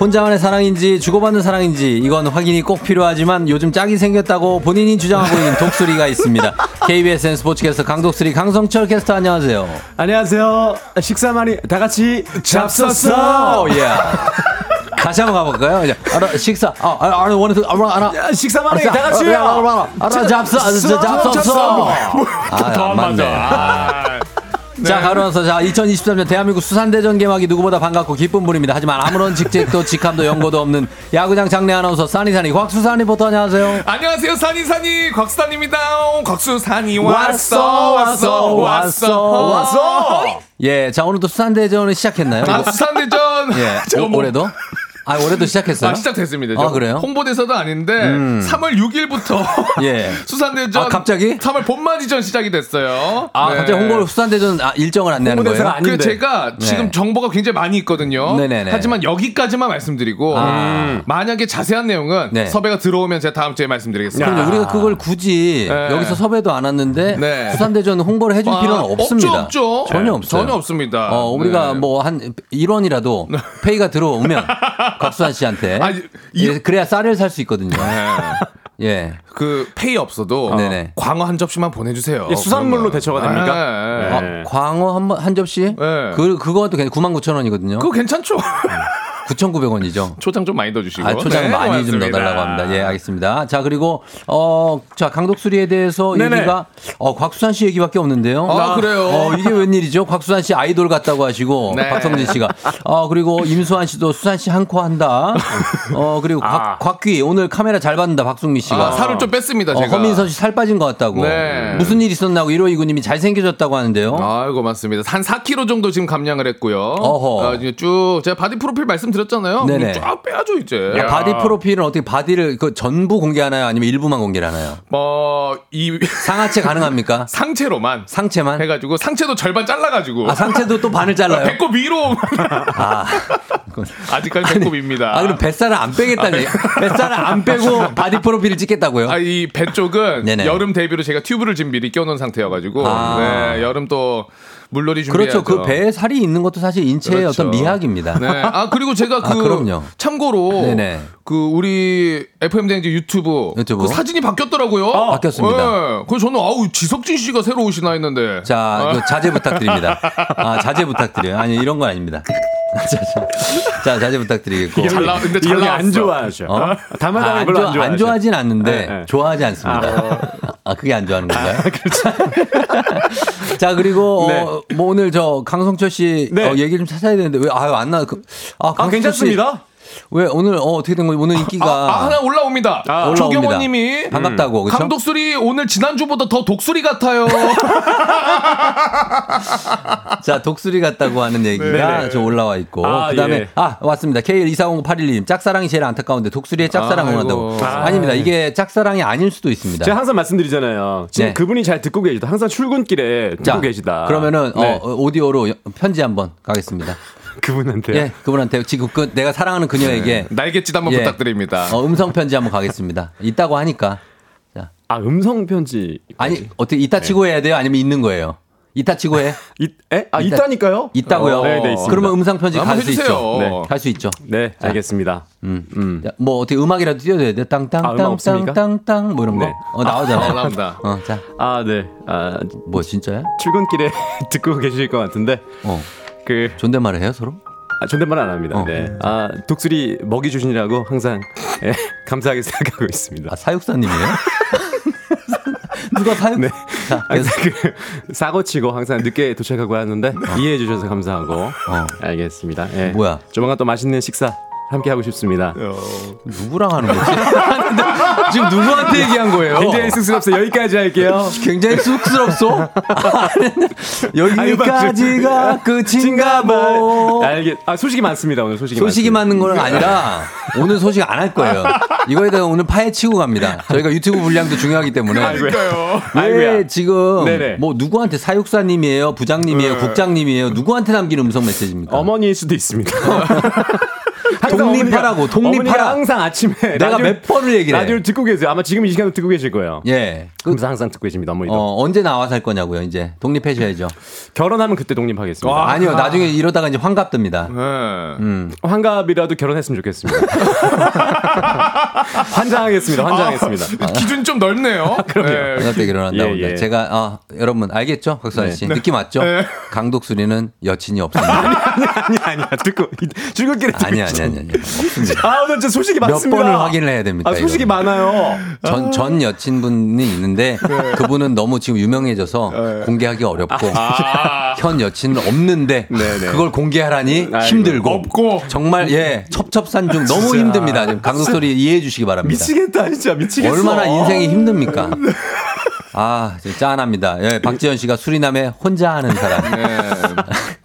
혼자만의 사랑인지 주고받는 사랑인지 이건 확인이 꼭 필요하지만 요즘 짝이 생겼다고 본인이 주장하고 있는 독수리가 있습니다. KBSN 스포츠캐스터 강독수리 강성철 캐스터 안녕하세요. 안녕하세요 식사 많이 다 같이 잡섰어 예. 다시 한번 가볼까요? 알아 식사 아 아, 알아 원해 알아 알아 야, 식사 많이. 다 같이 알아 알아 알아 잡서 잡서 잡서 아안 맞네. 자, 가로서 자, 2023년 대한민국 수산대전 개막이 누구보다 반갑고 기쁜 분입니다. 하지만 아무런 직책도 직함도 연고도 없는 야구장 장례 아나운서 싸니산이 곽수산 리포터 안녕하세요. 안녕하세요, 산이산이 곽수산입니다. 곽수산이 왔어, 왔어, 왔어, 왔어. 예, 자, 오늘도 수산대전을 시작했나요? 아, 수산대전. 예, 오, 뭐- 올해도? 아, 올해도 시작했어요? 아, 시작됐습니다. 아, 그래요? 홍보대사도 아닌데 음. 3월 6일부터 예. 수산대전 아, 갑자기? 3월 봄맞이전 시작이 됐어요. 아, 네. 갑자기 홍보 수산대전 아, 일정을 안내하는 거예요? 그 제가 네. 지금 정보가 굉장히 많이 있거든요. 네네네. 하지만 여기까지만 말씀드리고 아. 만약에 자세한 내용은 네. 섭외가 들어오면 제가 다음 주에 말씀드리겠습니다. 그럼요. 우리가 그걸 굳이 네. 여기서 섭외도 안 왔는데 네. 수산대전 홍보를 해줄 아, 필요는 없습니다. 없죠, 없죠. 전혀 네, 없어요. 전혀 없습니다. 어, 우리가 네. 뭐한 1원이라도 페이가 들어오면 곽수환 씨한테 아, 예, 그래야 쌀을 살 수 있거든요. 예. 그 페이 없어도 네네. 광어 한 접시만 보내주세요. 예, 수산물로 대처가 됩니까? 네. 네. 아, 광어 한, 번- 한 접시? 네. 그, 그것도 99,000원이거든요. 그거 괜찮죠? 9,900원이죠. 초장 좀 많이 넣어주시고. 아, 초장 네, 많이 좀 고맙습니다. 넣어달라고 합니다. 예, 알겠습니다. 자, 그리고, 어, 자, 강독수리에 대해서 네네. 얘기가, 어, 곽수산 씨 얘기밖에 없는데요. 아, 그래요? 어, 이게 웬일이죠? 곽수산 씨 아이돌 같다고 하시고, 네. 박성진 씨가. 어, 그리고 임수환 씨도 수산 씨 한 코 한다. 어, 그리고 아. 곽, 곽귀, 오늘 카메라 잘 받는다, 박승미 씨가. 아, 살을 좀 뺐습니다, 어, 제가. 허민선 씨 살 빠진 것 같다고. 네. 무슨 일 있었냐고 1529님이 잘생겨졌다고 하는데요. 아이고 맞습니다. 한 4kg 정도 지금 감량을 했고요. 어허. 아, 이제 쭉 제가 바디 프로필 말씀드렸 잖아요. 네네. 쫙 빼야죠 이제. 아, 바디 프로필은 어떻게 바디를 그 전부 공개하나요? 아니면 일부만 공개를 하나요? 뭐이 상하체 가능합니까? 상체로만 상체만? 해가지고 상체도 절반 잘라가지고. 아, 상체도 또 반을 잘라요? 배꼽 위로. 아. 아직까지 배꼽입니다. 아, 그럼 뱃살을 안 빼겠다는 얘기. 뱃살을 안 빼고 바디 프로필을 찍겠다고요? 아, 이 배 쪽은 네네. 여름 대비로 제가 튜브를 지금 미리 껴놓은 상태여가지고 아. 네, 여름 또 물놀이 준비해야죠. 그렇죠. 그 배에 살이 있는 것도 사실 인체의 그렇죠. 어떤 미학입니다. 네. 아 그리고 제가 그 아, 그럼요. 참고로 네네. 그 우리 FM 대행진 유튜브, 유튜브. 그 사진이 바뀌었더라고요. 바뀌었습니다. 네. 그래서 저는 아우 지석진 씨가 새로 오시나 했는데. 자, 그 자제 부탁드립니다. 아, 자제 부탁드려요. 아니, 이런 건 아닙니다. 자, 자, 자, 자제 부탁드리겠고. 잘 나, 근데 이잘 형이 나왔어. 안 좋아하죠. 어? 담아담아 아, 안, 별로 좋아, 안 좋아하진 않는데 네, 네. 좋아하지 않습니다. 아, 그게 안 좋아하는 건가요? 자, 그리고 네. 어, 뭐 오늘 저 강성철 씨 네. 어, 얘기 좀 찾아야 되는데 왜 아유 안 나. 그, 아, 아, 괜찮습니다. 씨, 왜 오늘 어, 어떻게 된 거예요? 오늘 인기가 아, 하나 올라옵니다. 아. 조경원님이 반갑다고 그렇죠? 강독수리 오늘 지난주보다 더 독수리 같아요. 자, 독수리 같다고 하는 얘기가 네네. 좀 올라와 있고. 아, 그 다음에, 예. 아, 왔습니다. K1240981님. 짝사랑이 제일 안타까운데 독수리의 짝사랑 아이고. 응원한다고. 아, 아, 닙니다 이게 짝사랑이 아닐 수도 있습니다. 제가 항상 말씀드리잖아요. 지금 네. 그분이 잘 듣고 계시다. 항상 출근길에 듣고 자, 계시다. 그러면은, 네. 어, 어, 오디오로 여- 편지 한번 가겠습니다. 그분한테. 예, 그분한테 지금 그 내가 사랑하는 그녀에게 날갯짓 한번 예. 부탁드립니다. 어, 음성 편지 한번 가겠습니다. 있다고 하니까. 자, 아 음성 편지. 아니, 어떻게 이따 치고 해야 돼요? 아니면 있는 거예요? 이따 치고 해? 이, 에? 아 있다- 있다니까요? 있다고요? 어, 네, 네, 있습니다. 그러면 음성 편지 갈수 해주세요. 있죠. 네. 갈수 있죠. 네, 알겠습니다. 음. 음. 야, 뭐 어떻게 음악이라도 띄워줘야 돼? 아, 음악 없습니까? 땅땅땅땅땅 뭐 이런 거. 네. 어 나오잖아. 어, 나온다. 어, 자, 아, 네. 아, 뭐 진짜야? 출근길에 듣고 계실 것 같은데 어, 그 존댓말을 해요 서로? 아, 존댓말 안 합니다. 어. 네. 아, 독수리 먹이 주시느라고 항상 예, 감사하게 생각하고 있습니다. 아 사육사님이에요? 누가 사육? 네. 자, 그래서 항상 그 사고 치고 항상 늦게 도착하고 하는데 이해해 주셔서 감사하고 어. 알겠습니다. 예. 뭐야? 조만간 또 맛있는 식사 함께 하고 싶습니다. 누구랑 하는 거지? 지금 누구한테 얘기한 거예요? 굉장히 쑥스럽서 여기까지 할게요. 굉장히 쑥스럽소. 여기까지가 끝인가 뭐. 알겠. 아 소식이 많습니다 오늘 소식이. 소식이 많습니다. 많은 건 아니라 오늘 소식 안 할 거예요. 이거에 대해 오늘 파헤치고 갑니다. 저희가 유튜브 분량도 중요하기 때문에. 그러니까요. 왜. 지금 네네. 뭐 누구한테 사육사님이에요, 부장님이에요, 국장님이에요, 누구한테 남기는 음성 메시지입니까? 어머니일 수도 있습니다. 독립하라고, 독립하라. 항상 아침에 내가 몇 번을 얘기를 해. 라디오를 듣고 계세요. 아마 지금 이 시간도 듣고 계실 거예요. 예. 그, 항상 항상 듣고 계십니다. 어머니도. 어, 언제 나와서 할 거냐고요, 이제. 독립하셔야죠. 결혼하면 그때 독립하겠습니다. 아니요, 나중에 이러다가 이제 환갑 듭니다. 네. 음. 환갑이라도 결혼했으면 좋겠습니다. 환장하겠습니다. 환장하겠습니다. 기준 좀 넓네요. 그럼요. 환갑 때 결혼한다고. 예, 예. 제가, 어, 여러분, 알겠죠? 박수환 씨. 느낌 왔죠? 네. 강독수리는 여친이 없습니다. 아니 아니야. 듣고 출근길에 듣고 아니, 아니, 아니, 아니. 없습니다. 아 오늘 진짜 소식이 몇 많습니다. 번을 확인을 해야 됩니까? 아 소식이 이거는. 많아요. 전, 전 여친분이 있는데 그분은 너무 지금 유명해져서 공개하기 어렵고 현 여친은 없는데 네네. 그걸 공개하라니 아이고. 힘들고 없고. 정말 예 첩첩산중 너무. 힘듭니다. 지금 강독소리 이해해 주시기 바랍니다. 미치겠다 진짜 미치겠어. 얼마나 인생이 힘듭니까? 아, 진짜 짠합니다. 예, 박지현 씨가 수리남에 혼자 하는 사람. 네.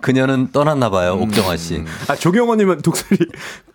그녀는 떠났나 봐요, 옥정화 씨. 아 조경호 님은 독수리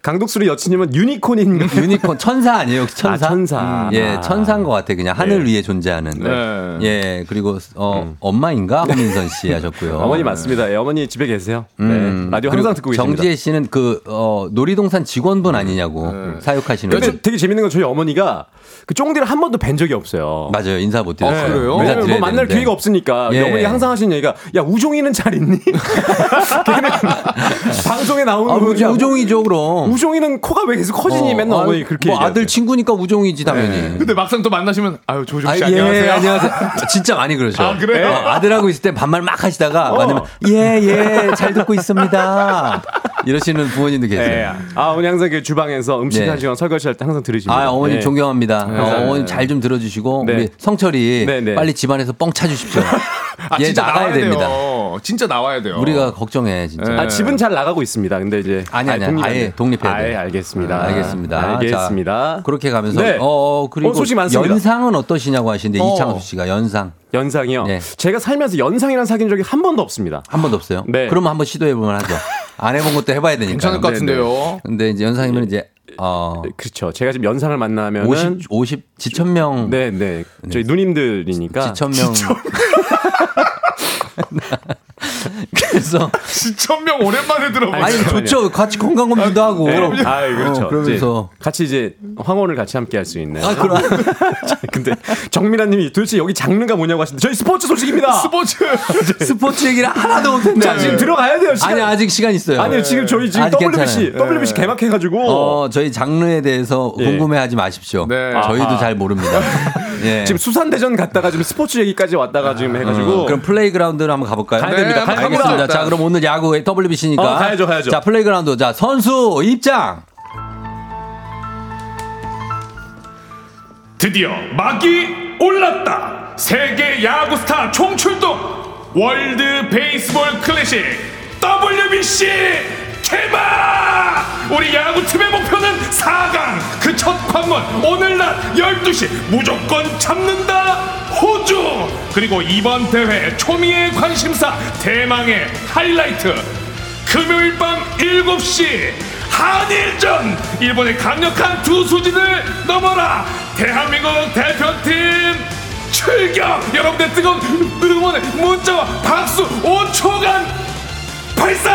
강독수리 여친님은 유니콘인 유니콘 천사 아니에요? 혹시 천사? 아, 천사. 예, 아. 천사인 것 같아. 그냥 하늘 예. 위에 존재하는. 네. 예, 그리고 어 엄마인가 홍민선 씨 하셨고요. 어머니 맞습니다. 예, 어머니 집에 계세요. 네. 음, 라디오 그리고 항상 듣고 계십니다. 정지혜 씨는 그 어, 놀이동산 직원분 아니냐고 사육하시는. 근데 분. 되게 재밌는 건 저희 어머니가 그 쫑디를 한 번도 뵌 적이 없어요. 맞아요. 인사 못 드렸어요. 네. 인사 왜냐면 뭐 만날 되는데. 기회가 없으니까 예. 어머니 가 항상 하시는 얘기가 야 우종이는 잘 있니? 걔는 방송에 나오는 아, 거 우종, 우종이죠, 그럼. 우종이는 코가 왜 계속 커지니 어, 맨날 아, 어머니 그렇게 뭐. 아들 친구니까 우종이지 당연히. 근데 막상 또 만나시면 아유 조종 아, 씨 예, 안녕하세요. 안녕하세요. 진짜 많이 그러죠. 아, 그래요? 어, 아들하고 있을 때 반말 막 하시다가 어. 만나면 예, 예, 잘 듣고 있습니다. 이러시는 부모님도 계세요. 예. 아 어머니 항상 그 주방에서 음식 네. 하시거나 설거지 할 때 항상 들으십니다. 아, 어머님 예. 존경합니다. 네. 어, 어머님 잘 좀 들어주시고 네. 우리 성철이 네, 네. 빨리 집안에서 뻥 차주십시오. 아, 얘 진짜 나가야 나와야 됩니다. 돼요. 진짜 나와야 돼요. 우리가 걱정해 진짜. 아, 집은 잘 나가고 있습니다. 근데 이제 아니, 아니, 독립해야 아예. 독립해야 아예 돼요. 알겠습니다. 알겠습니다. 알겠습니다. 자, 그렇게 가면서 네. 어 그리고 어, 소식 많습니다. 연상은 어떠시냐고 하시는데 어. 이창수 씨가 연상 연상이요. 네. 제가 살면서 연상이랑 사귄 적이 한 번도 없습니다. 한 번도 없어요. 네. 그러면 한번 시도해 보면 하죠. 안 해본 것도 해봐야 되니까. 괜찮을 것 같은데요. 근데 이제 연상이면 이제 어 그렇죠. 제가 지금 연상을 만나면 50, 50 지천명 네, 네. 저희 누님들이니까 지천명 그래서 지천명 오랜만에 들어보네. 아니 좋죠. 같이 건강 검진도 하고. 네. 아, 그렇죠. 어, 그러면서 이제 같이 이제 황혼을 같이 함께 할 수 있는. 아, 그럼. 근데 정민아 님이 도대체 여기 장르가 뭐냐고 하시는데 저희 스포츠 소식입니다. 스포츠. 스포츠 얘기를 하나도 못했네. 자, 지금 들어가야 돼요. 시간. 아니 아직 시간 있어요. 아니요, 지금 저희 지금 WBC, 괜찮아요. WBC 개막해가지고. 어, 저희 장르에 대해서 예. 궁금해하지 마십시오. 네. 저희도 아하. 잘 모릅니다. 예. 지금 수산대전 갔다가 지금 스포츠 얘기까지 왔다가 지금 해가지고. 어, 그럼 playground로 한번 가볼까요? 가야 됩니다. 네, 알겠습니다. 자, 그럼 오늘 야구 WBC니까. 어, 가야죠, 가야죠. 자, playground. 자, 선수 입장. 드디어 막이 올랐다. 세계 야구 스타 총출동 월드 베이스볼 클래식 WBC 개막! 우리 야구팀의 목표는 4강. 그 첫 관문. 오늘 낮 12시. 무조건 잡는다. 호주. 그리고 이번 대회 초미의 관심사 대망의 하이라이트. 금요일 밤 7시. 한일전. 일본의 강력한 두 수진을 넘어라. 대한민국 대표팀 출격. 여러분들 뜨거운 응원의 문자와 박수 5초간 발사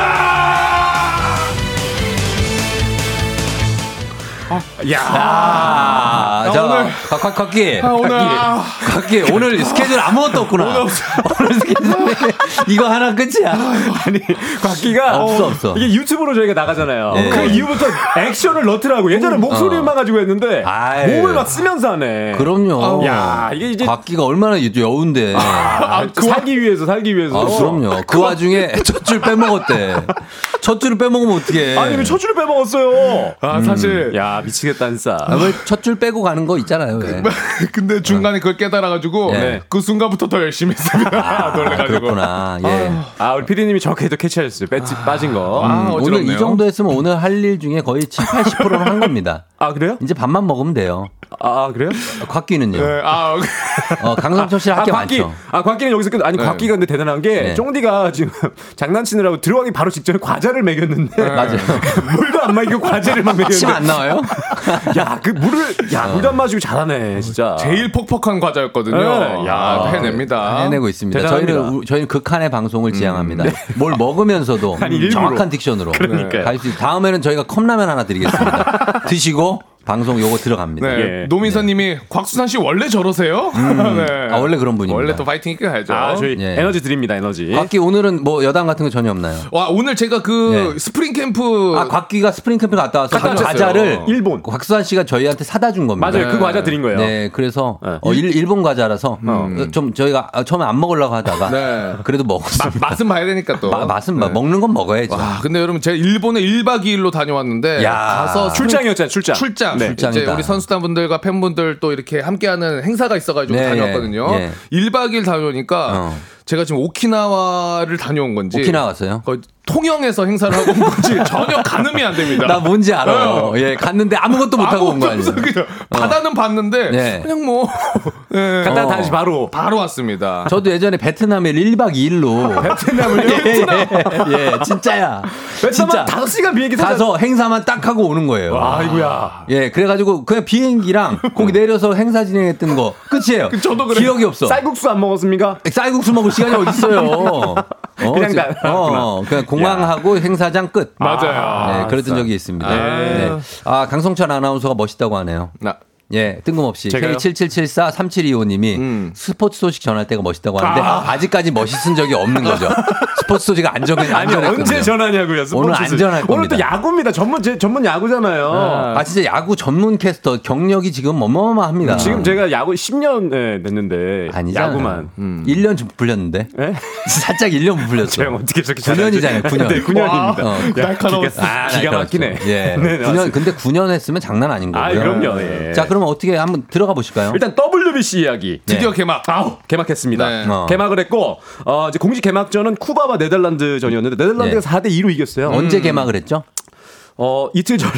야 아, 자, 오늘- 곽기. 아, 오늘 아, 곽기, 오늘 스케줄 아무것도 없구나. 오늘, 스케줄 이거 하나 끝이야. 아니 곽기가 없어, 없어. 이게 유튜브로 저희가 나가잖아요. 예. 그 이후부터 액션을 넣더라고. 예전에 목소리만 가지고 했는데 어. 아이. 몸을 막 쓰면서 하네. 그럼요. 야 이게 이제 곽기가 얼마나 여운데. 아, 살기 위해서 살기 위해서. 아, 그럼요. 그 와중에 첫 줄 빼먹었대. 첫 줄을 빼먹으면 어떡해. 아니 왜 첫 줄을 빼먹었어요? 아 사실 야 미치겠다 진짜. 아, 왜첫줄 빼고 가는 거 있잖아요. 왜. 근데 중간에 그걸 깨달아가지고 네. 그 순간부터 더 열심히 했습니다 아, 놀래가지고 그렇구나. 예. 아 우리 PD님이 정확히도 캐치하셨어요. 빠지, 빠진 거. 아, 음, 오늘. 이 정도 했으면 오늘 할 일 중에 거의 7, 80%는 한 겁니다. 아 그래요? 이제 밥만 먹으면 돼요. 아 그래요? 곽기는요. 네, 아 어, 강성철 씨랑 할게 곽기. 많죠. 아 곽기는 여기서 끝. 아니 네. 곽기가 근데 대단한 게 네. 쫑디가 지금 장난치느라고 들어가기 바로 직전에 과자를 먹였는데 맞아요. 물도 안 마시고 과자를 막 먹였는데. 침 안 나와요? 야, 그 물을, 야, 물도 안 마시고 잘하네, 진짜. 제일 퍽퍽한 과자였거든요. 네. 야 아, 해냅니다. 해내고 있습니다. 대단합니다. 저희는 우- 저희는 극한의 방송을 지향합니다. 뭘 먹으면서도 아니. 정확한 딕션으로 그러니까요. 갈수 있. 다음에는 저희가 컵라면 하나 드리겠습니다. 드시고 방송 요거 들어갑니다. 네, 예. 노민서님이 곽수산 씨 원래 저러세요? 네. 아, 원래 그런 분입니다. 원래 또 파이팅 있게 가야죠. 아, 저희 예. 에너지 드립니다, 에너지. 곽기 오늘은 뭐 여담 같은 거 전혀 없나요? 와 오늘 제가 그 네. 스프링 캠프 아, 곽기가 스프링 캠프 갔다 와서 갔다 그 왔어요. 과자를 일본. 곽수산 씨가 저희한테 사다 준 겁니다. 맞아요. 그 과자 드린 거예요. 네, 그래서 네. 어, 일, 일본 과자라서 어, 좀 저희가 아, 처음에 안 먹으려고 하다가 네. 그래도 먹었어요. 마- 맛은 봐야 되니까 또. 마- 맛은 네. 막 먹는 건 먹어야죠. 와, 근데 여러분 제가 일본에 1박 2일로 다녀왔는데 야. 가서 출장이었잖아요, 출장. 출장. 네. 이제. 우리 선수단분들과 팬분들 또 이렇게 함께하는 행사가 있어가지고 네, 다녀왔거든요. 예. 1박 2일 다녀오니까 어. 제가 지금 오키나와를 다녀온 건지 오키나와 왔어요? 통영에서 행사를 하고 온 건지 전혀 가늠이 안 됩니다. 나 뭔지 알아요. 어. 예, 갔는데 아무것도 못 하고 온 거 아니에요. 그냥 바다는 봤는데 네. 그냥 뭐 예. 갔다 어. 다시 바로. 바로 왔습니다. 저도 예전에 베트남에 1박 2일로 베트남을요? 예, 예, 진짜야. 베트남 다섯 시간 비행기 타자- 가서 행사만 딱 하고 오는 거예요. 아이고야. 예, 그래 가지고 그냥 비행기랑 거기 내려서 행사 진행했던 거 끝이에요. 저도 그래요. 기억이 없어. 쌀국수 안 먹었습니까? 쌀국수 먹을 시간이 어디 있어요? 그냥 지- 다- 어, 그냥 공항하고 행사장 끝. 맞아요. 네, 그랬던 적이 있습니다. 아. 네. 아, 강성철 아나운서가 멋있다고 하네요. 나 예, 뜬금없이 제가요? K77743725님이 음. 스포츠 소식 전할 때가 멋있다고 하는데 아. 직까지 멋있은 적이 없는 거죠. 스포츠 소식 안전 아니 안전했거든요. 언제 전화냐고요? 스포츠 오늘. 안전할 오늘 또 겁니다. 야구입니다. 전문 제, 전문 야구잖아요. 아 진짜 야구 전문 캐스터 경력이 지금 어마어마합니다. 지금 제가 야구 10년 네, 됐는데 아니잖아. 야구만. 음. 1년 좀 불렸는데. 예? 살짝 1년 부풀렸어. 제가 어떻게 저렇게 9년이잖아요. 9년. 네, 9년입니다. 어, 날카로웠어. 아, 기가 날카로웠어. 막히네. 예. 네, 네, 9년 근데 9년 했으면 장난 아닌 거고요. 아, 그럼요. 예. 자, 그러면 어떻게 한번 들어가 보실까요? 일단 WBC 이야기. 드디어 개막. 아우 개막했습니다. 네. 어. 개막을 했고 어, 이제 공식 개막전은 쿠바와 네덜란드전이었는데 네덜란드가 예. 4대 2로 이겼어요. 언제 개막을 했죠? 어 이틀 전에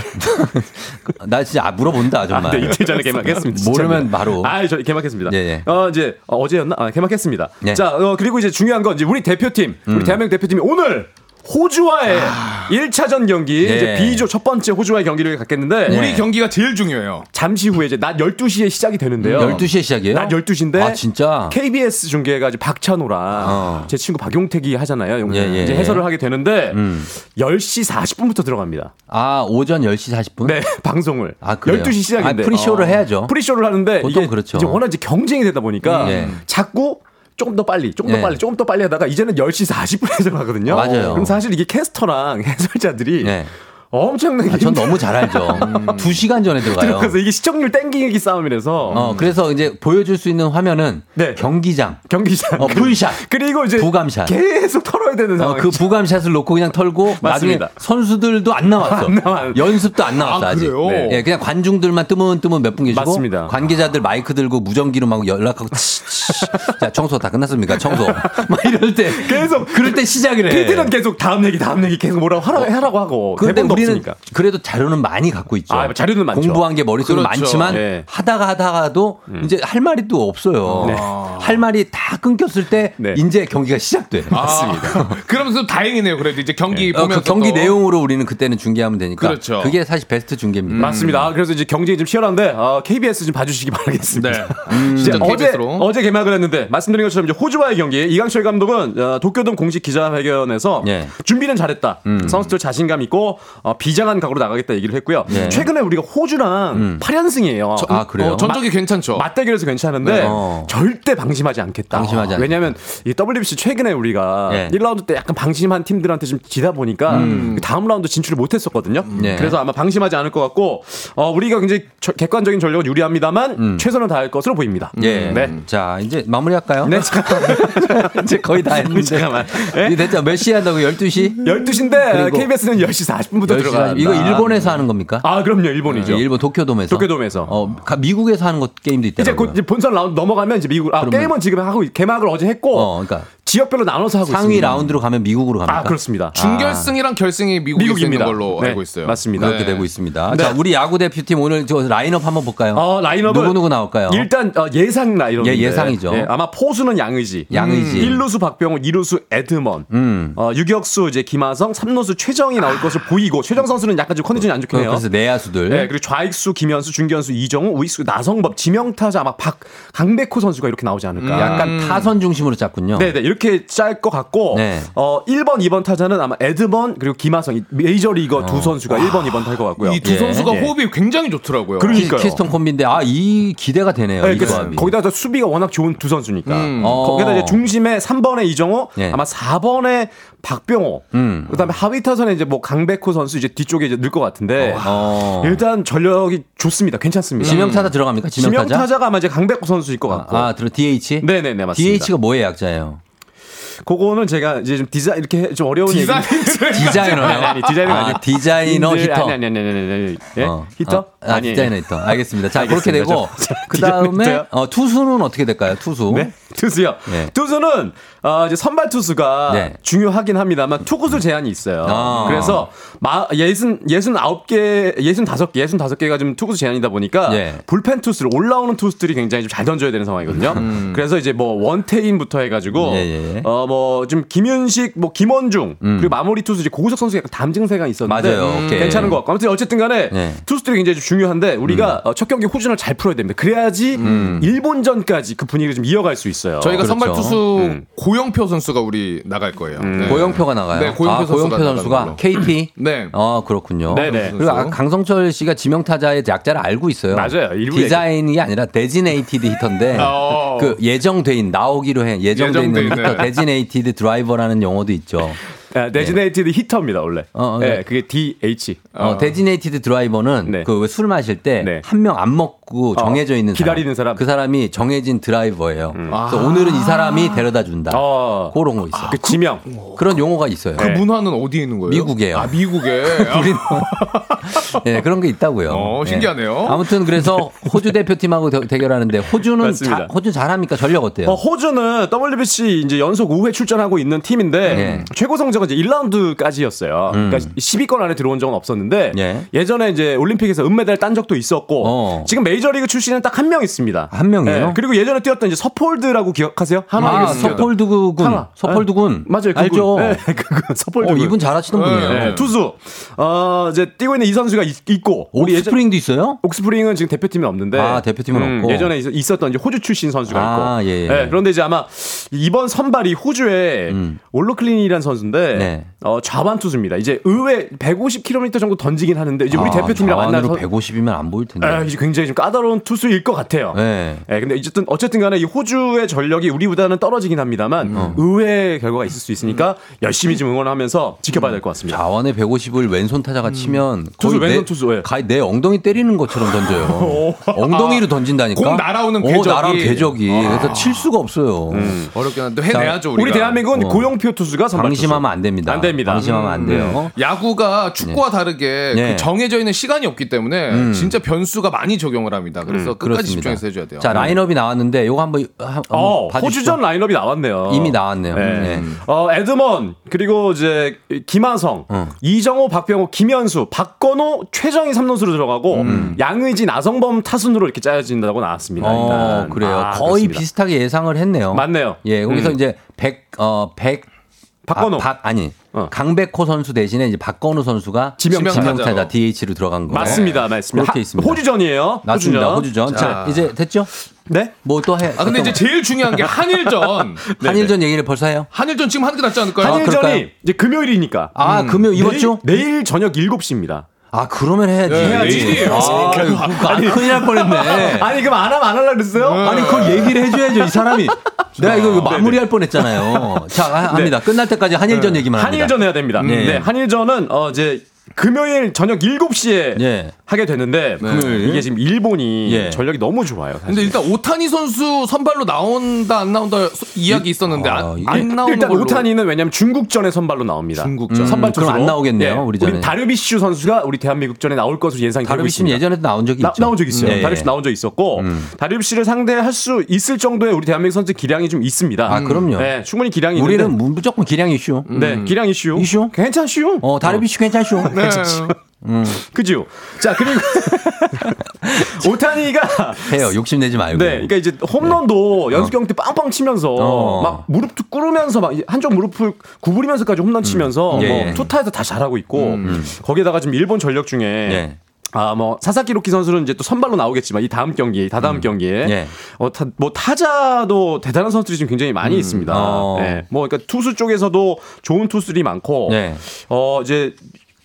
나 진짜 아, 물어본다 정말. 아, 네, 이틀 전에 개막했습니다. 모르면 바로. 아, 저 개막했습니다. 예, 예. 어 이제 어, 어제였나? 아, 개막했습니다. 예. 자, 어, 그리고 이제 중요한 건 이제 우리 대표팀, 음. 우리 대한민국 대표팀이 오늘 호주와의 일 1차전 경기, 아. 예. 이제 B조 첫 번째 호주와의 경기를 갖겠는데 예. 우리 경기가 제일 중요해요. 잠시 후에 이제 낮 12시에 시작이 되는데요. 12시에 시작이에요? 낮 12시인데 아, 진짜? KBS 중계가 이제 박찬호랑 어. 제 친구 박용택이 하잖아요. 용- 예, 예, 이제 예. 해설을 하게 되는데 음. 10시 40분부터 들어갑니다. 아, 오전 10시 40분? 네, 방송을. 아, 그래요? 12시 시작인데. 아, pre-show를 어. 해야죠. pre-show를 하는데 보통 이게 그렇죠. 이제 워낙 이제 경쟁이 되다 보니까 음, 예. 자꾸 조금 더 빨리, 조금 더 예. 빨리, 조금 더 빨리 하다가 이제는 10시 40분에 들어가거든요. 맞아요. 그럼 사실 이게 캐스터랑 해설자들이 네. 엄청나게 아, 전 너무 잘 알죠. 두 시간 전에 들어가요. 들어가서 이게 시청률 땡기기 싸움이라서 어, 그래서 이제 보여줄 수 있는 화면은 네. 경기장, 경기장 어, full shot, 그리고 이제 부감샷. 계속 털어야 되는 어, 상황. 그 부감샷을 놓고 그냥 털고 맞습니다. 나중에 선수들도 안 나왔어. 안 나와요. 연습도 안 나왔어 아, 아, 직? 네. 예, 그냥 관중들만 뜨문뜨문 몇 분 계시고 맞습니다. 관계자들 마이크 들고 무전기로 막 연락하고 치, 치. 자 청소 다 끝났습니까? 청소 막 이럴 때 계속 그럴 때 시작을 해. PD는 계속 다음 얘기, 다음 얘기 계속 뭐라고 하라, 하라고 하고 대본도 우리는 없으니까. 그래도 자료는 많이 갖고 있죠. 아, 자료는 많죠. 공부한 게 머릿속에 그렇죠. 많지만 네. 하다가 하다가도 이제 할 말이 또 없어요. 네. 할 말이 다 끊겼을 때 네. 이제 경기가 시작돼. 맞습니다. 그러면서 다행이네요. 그래도 이제 경기 어, 보면서 그 경기 또. 내용으로 우리는 그때는 중계하면 되니까 그렇죠. 게 사실 베스트 중계입니다. 맞습니다. 아, 그래서 이제 경쟁이 좀 치열한데 어, KBS 좀 봐주시기 바라겠습니다. 네. 진짜 어제. 어제 개막을 했는데 말씀드린 것처럼 이제 호주와의 경기 이강철 감독은 어, 도쿄돔 공식 기자회견에서 예. 준비는 잘했다. 선수들 자신감 있고 어, 비장한 각오로 나가겠다 얘기를 했고요. 예. 최근에 우리가 호주랑 8연승이에요. 아, 그래요? 어, 전적이 괜찮죠. 맞대결에서 괜찮은데 네. 어. 절대 방심하지 않겠다. 방심하지 않겠다. 왜냐하면 이 WBC 최근에 우리가 예. 1라운드 때 약간 방심한 팀들한테 좀 지다 보니까 그 다음 라운드 진출을 못했었거든요. 예. 그래서 아마 방심하지 않을 것 같고 어, 우리가 굉장히 저- 객관적인 전력은 유리합니다만 음. 최선을 다할 것으로 보입니다. 예. 네. 자, 이제 마무리할까요? 네. 이제 거의 다 했는데. 잠깐만. 예? 이제 됐죠? 몇 시에 한다고? 12시? 12시인데 그리고 KBS는 10시 40분부터 10시 들어가. 이거 일본에서 하는 겁니까? 아, 그럼요. 일본이죠. 어, 일본 도쿄돔에서. 도쿄돔에서. 어, 가- 미국에서 하는 것 게임도 이제 있더라고요. 곧 이제 본선 라운드 넘어가면 이제 미국 아, 그러면- 게임은 지금 하고 있- 개막을 어제 했고 어, 그러니까 지역별로 나눠서 하고 상위 있습니다. 라운드로 가면 미국으로 갑니까? 아, 그렇습니다. 준결승이랑 결승이 미국에 미국입니다. 있는 걸로 네, 알고 있어요. 맞습니다. 그렇게 네. 되고 있습니다. 네. 자, 우리 야구 대표팀 오늘 저 라인업 한번 볼까요? 어, 라인업은 누구 누구 나올까요? 일단 어, 예상 라인업. 예, 예상이죠. 아마 포수는 양의지. 양의지. 1루수 박병호, 2루수 에드먼. 음. 어, 유격수 이제 김하성, 3루수 최정이 나올 것으로 보이고 최정 선수는 약간 좀 컨디션이 안 좋긴 해요. 그래서 내야수들. 네, 그리고 좌익수 김현수, 중견수 이정후, 우익수 나성범, 지명타자 아마 박 강백호 선수가 이렇게 나오지 않을까. 약간 타선 중심으로 짰군요. 네, 네. 이렇게 짤 것 같고 네. 어 1번, 2번 타자는 아마 에드먼 그리고 김하성 이 메이저 리거 두 선수가 1번, 2번 탈 것 같고요. 이두 예. 선수가 예. 호흡이 굉장히 좋더라고요. 그러- 키- 그러니까요. 키스톤 콤비인데 아 이 기대가 되네요. 네, 이 조합이. 거기다 또 수비가 워낙 좋은 두 선수니까. 음. 어. 거기다 이제 중심에 3번에 이정호, 예. 아마 4번에 박병호, 음. 그다음에 하위 타선에 이제 뭐 강백호 선수 이제 뒤쪽에 이제 늘 것 같은데 어. 일단 전력이 좋습니다. 괜찮습니다. 지명타자 들어갑니까? 지명타자? 지명타자가 아마 이제 강백호 선수일 것 같고. 아, 들어 DH? 네네네 맞습니다. DH가 뭐의 약자예요? 그거는 제가 이제 좀 디자인 이렇게 해- 좀 어려운 디자인 얘기 디자이너요? 아니, 아니 디자이너 아, 아니 디자이너 히터. 아니 아니 아니 아니. 예? 어. hitter? 어, 아, 디자이너 hitter. 알겠습니다. 자, 그렇게 알겠습니다. 되고 저- 저그 디자이너 다음에 히터요? 어, 투수는 어떻게 될까요? 투수. 네? 투수요. 네. 투수는 어, 이제 선발 투수가 네. 중요하긴 합니다만 투구수 제한이 있어요. 아. 그래서 마, 예순 예순 아홉 개, 예순 다섯 개, 예순 다섯 개가 좀 투구수 제한이다 보니까 예. 불펜 투수를 올라오는 투수들이 굉장히 좀 잘 던져야 되는 상황이거든요. 그래서 이제 뭐 원태인부터 해가지고 음. 예, 예. 어 뭐좀 김윤식, 뭐 김원중 음. 그리고 마무리 투수 이제 고우석 선수 약간 담 증세가 있었는데 맞아요. 오케이. 괜찮은 것 같고 아무튼 어쨌든간에 네. 투수들이 굉장히 좀 중요한데 우리가 어, 첫 경기 호주전을 잘 풀어야 됩니다. 그래야지 일본전까지 그 분위기를 좀 이어갈 수 있어요. 저희가 그렇죠. 선발 투수 음. 고영표 선수가 우리 나갈 거예요. 네. 고영표가 나가요. 네, 고영표 아, 선수가 고영표 선수가. KT. 네. 어 그렇군요. 네네. 그리고 아, 강성철 씨가 지명타자의 약자를 알고 있어요. 맞아요. 디자인이 아니라 designated hitter인데 어. 그 예정돼 인 나오기로 해 예정돼 있는 예정돼. hitter designated driver라는 용어도 있죠. designated hitter입니다 원래. 어, 어, 네, 네. 그게 DH. 어, designated driver는 네. 그술 마실 때 네. 한명 안 먹 고 정해져 있는 기다리는 사람. 그 사람이 정해진 드라이버예요. 그래서 아. 오늘은 이 사람이 데려다 준다. 어, 그런 거 있어요. 그 지명. 그런 용어가 있어요. 그 문화는 어디에 있는 거예요? 미국이에요. 아, 미국에. 아, 우리는 네, 그런 게 있다고요. 어, 네. 신기하네요. 아무튼 그래서 호주 대표팀하고 대, 대결하는데 호주는. 자, 호주 잘합니까? 전력 어때요? 어, 호주는 WBC 이제 연속 5회 출전하고 있는 팀인데 네. 최고 성적은 이제 1라운드까지였어요. 음. 그러니까 10위권 안에 들어온 적은 없었는데 예. 예전에 이제 올림픽에서 은메달 딴 적도 있었고 어. 지금 메이 저리그 출신은 딱 한 명 있습니다. 한 명이에요? 네, 그리고 예전에 뛰었던 이제 서폴드라고 기억하세요? 아, 하나이글스 뛰었던. 서폴드군. 하나. 서폴드군. 맞아요. 그분. 알죠? 네, 서폴드. 어, 이분 잘하시던 분이에요. 네, 투수. 어, 이제 뛰고 있는 이 선수가 있, 고 옥스프링도 있어요? 옥스프링은 지금 대표팀에 없는데 아, 대표팀은 없고. 예전에 있- 있었던 이제 호주 출신 선수가 아, 있고 예, 예. 네, 그런데 이제 아마 이번 선발이 호주의 음. 올로클린이라는 선수인데 네. 어, 좌완 투수입니다. 이제 의외 150km 정도 던지긴 하는데 이제 우리 아, 대표팀이랑 만나서 150이면 안 보일 텐데. 아, 이제 굉장히 좀 까다로운 투수일 것 같아요. 네. 네, 근데 어쨌든 어쨌든 간에 이 호주의 전력이 우리보다는 떨어지긴 합니다만 음. 의외의 결과가 있을 수 있으니까 열심히 좀 응원하면서 지켜봐야 될 것 같습니다. 자원에 150을 왼손 타자가 치면 음. 투수, 왼손 내, 투수, 예. 가히 내 엉덩이 때리는 것처럼 던져요. 엉덩이로 던진다니까. 공 날아오는 어, 궤적이. 날아오는 궤적이. 그래서 칠 수가 없어요. 어렵긴 한데 해내야죠, 우리가. 우리 대한민국은 어. 고용표 투수가 선발 투수. 방심하면 안 됩니다. 안 됩니다. 방심하면 안 돼요. 야구가 축구와 다르게 네. 그 정해져 있는 시간이 없기 때문에 음. 진짜 변수가 많이 적용을 합니다. 그래서 끝까지 그렇습니다. 집중해서 해줘야 돼요. 자 라인업이 나왔는데 요거 한번, 한- 한번 어, 봐주시죠. 호주전 라인업이 나왔네요. 이미 나왔네요. 네. 네. 어, 에드먼 그리고 이제 김하성, 어. 이정호, 박병호, 김현수, 박건호, 최정희 삼루수로 들어가고 양의지, 나성범 타순으로 이렇게 짜여진다고 나왔습니다. 음. 어. 그래요. 아, 거의 그렇습니다. 비슷하게 예상을 했네요. 맞네요. 예, 거기서 음. 이제 백, 어, 백, 박건호. 아, 박, 아니, 어. 강백호 선수 대신에 이제 박건우 선수가 지명타자. 지명타자 DH로 들어간 거. 맞습니다, 맞습니다. 그렇게 하- 있습니다. 호주전이에요. 맞습니다. 호주전. 자, 자. 이제 됐죠? 네? 뭐 또 해? 아 근데 이제 제일 중요한 게 한일전. 한일전 얘기를 벌써 해요? 한일전 지금 하는 게 낫지 않을까요? 한일전이 그럴까요? 이제 금요일이니까. 아, 금요 이번 내일, 주? 내일 저녁 7시입니다. 아, 그러면 해야지. 네, 해야지. 내일이에요. 아, 그거 안 큰일 날 뻔했네. 아니 그럼 안 하면 안 하려고 그랬어요? 아니, 그걸 얘기를 해줘야죠, 이 사람이. 내가 이거 이거 마무리할 뻔했잖아요. 자, 하- 합니다. 끝날 때까지 한일전 얘기만 합니다. 한일전 해야 됩니다. 네. 네. 한일전은 어 이제 금요일 저녁 7시에 예. 하게 되는데 금요일. 이게 지금 일본이 예. 전력이 너무 좋아요. 사실. 근데 일단 오타니 선수 선발로 나온다 안 나온다 소- 이야기 있었는데 아, 안, 안 나오는 일단 걸로. 오타니는 왜냐면 중국전에 선발로 나옵니다. 중국전. 음, 선발 그럼. 안 나오겠네요, 예. 우리 전에. 다르비슈 선수가 우리 대한민국전에 나올 것으로 예상이 되고 있습니다. 예전에도 나온 적이 나, 있죠. 나온 적 있어요. 예, 예. 다르비슈 나온 적 있었고 음. 다르비슈를 상대할 수 있을 정도의 우리 대한민국 선수 기량이 좀 있습니다. 아, 그럼요. 네, 충분히 기량이 우리는 있는데 무조건 기량 이 슈. 네, 기량 이 슈. 이슈? 괜찮슈. 어, 다르비슈 괜찮쇼. 네. 그죠? 자, 그리고 오타니가 해요. 욕심내지 말고. 네, 그러니까 이제 홈런도 연습 경기 때 빵빵 치면서 어. 막 무릎도 꿇으면서 막 한쪽 무릎을 구부리면서까지 홈런 치면서 예, 뭐 예. 투타에서 다 잘하고 있고 거기에다가 지금 일본 전력 중에 예. 아, 뭐, 사사키 로키 선수는 이제 또 선발로 나오겠지만, 이 다음 경기, 다다음 경기에. 예. 어, 타, 뭐, 타자도 대단한 선수들이 지금 굉장히 많이 있습니다. 어. 예. 뭐, 그러니까 투수 쪽에서도 좋은 투수들이 많고, 네. 어, 이제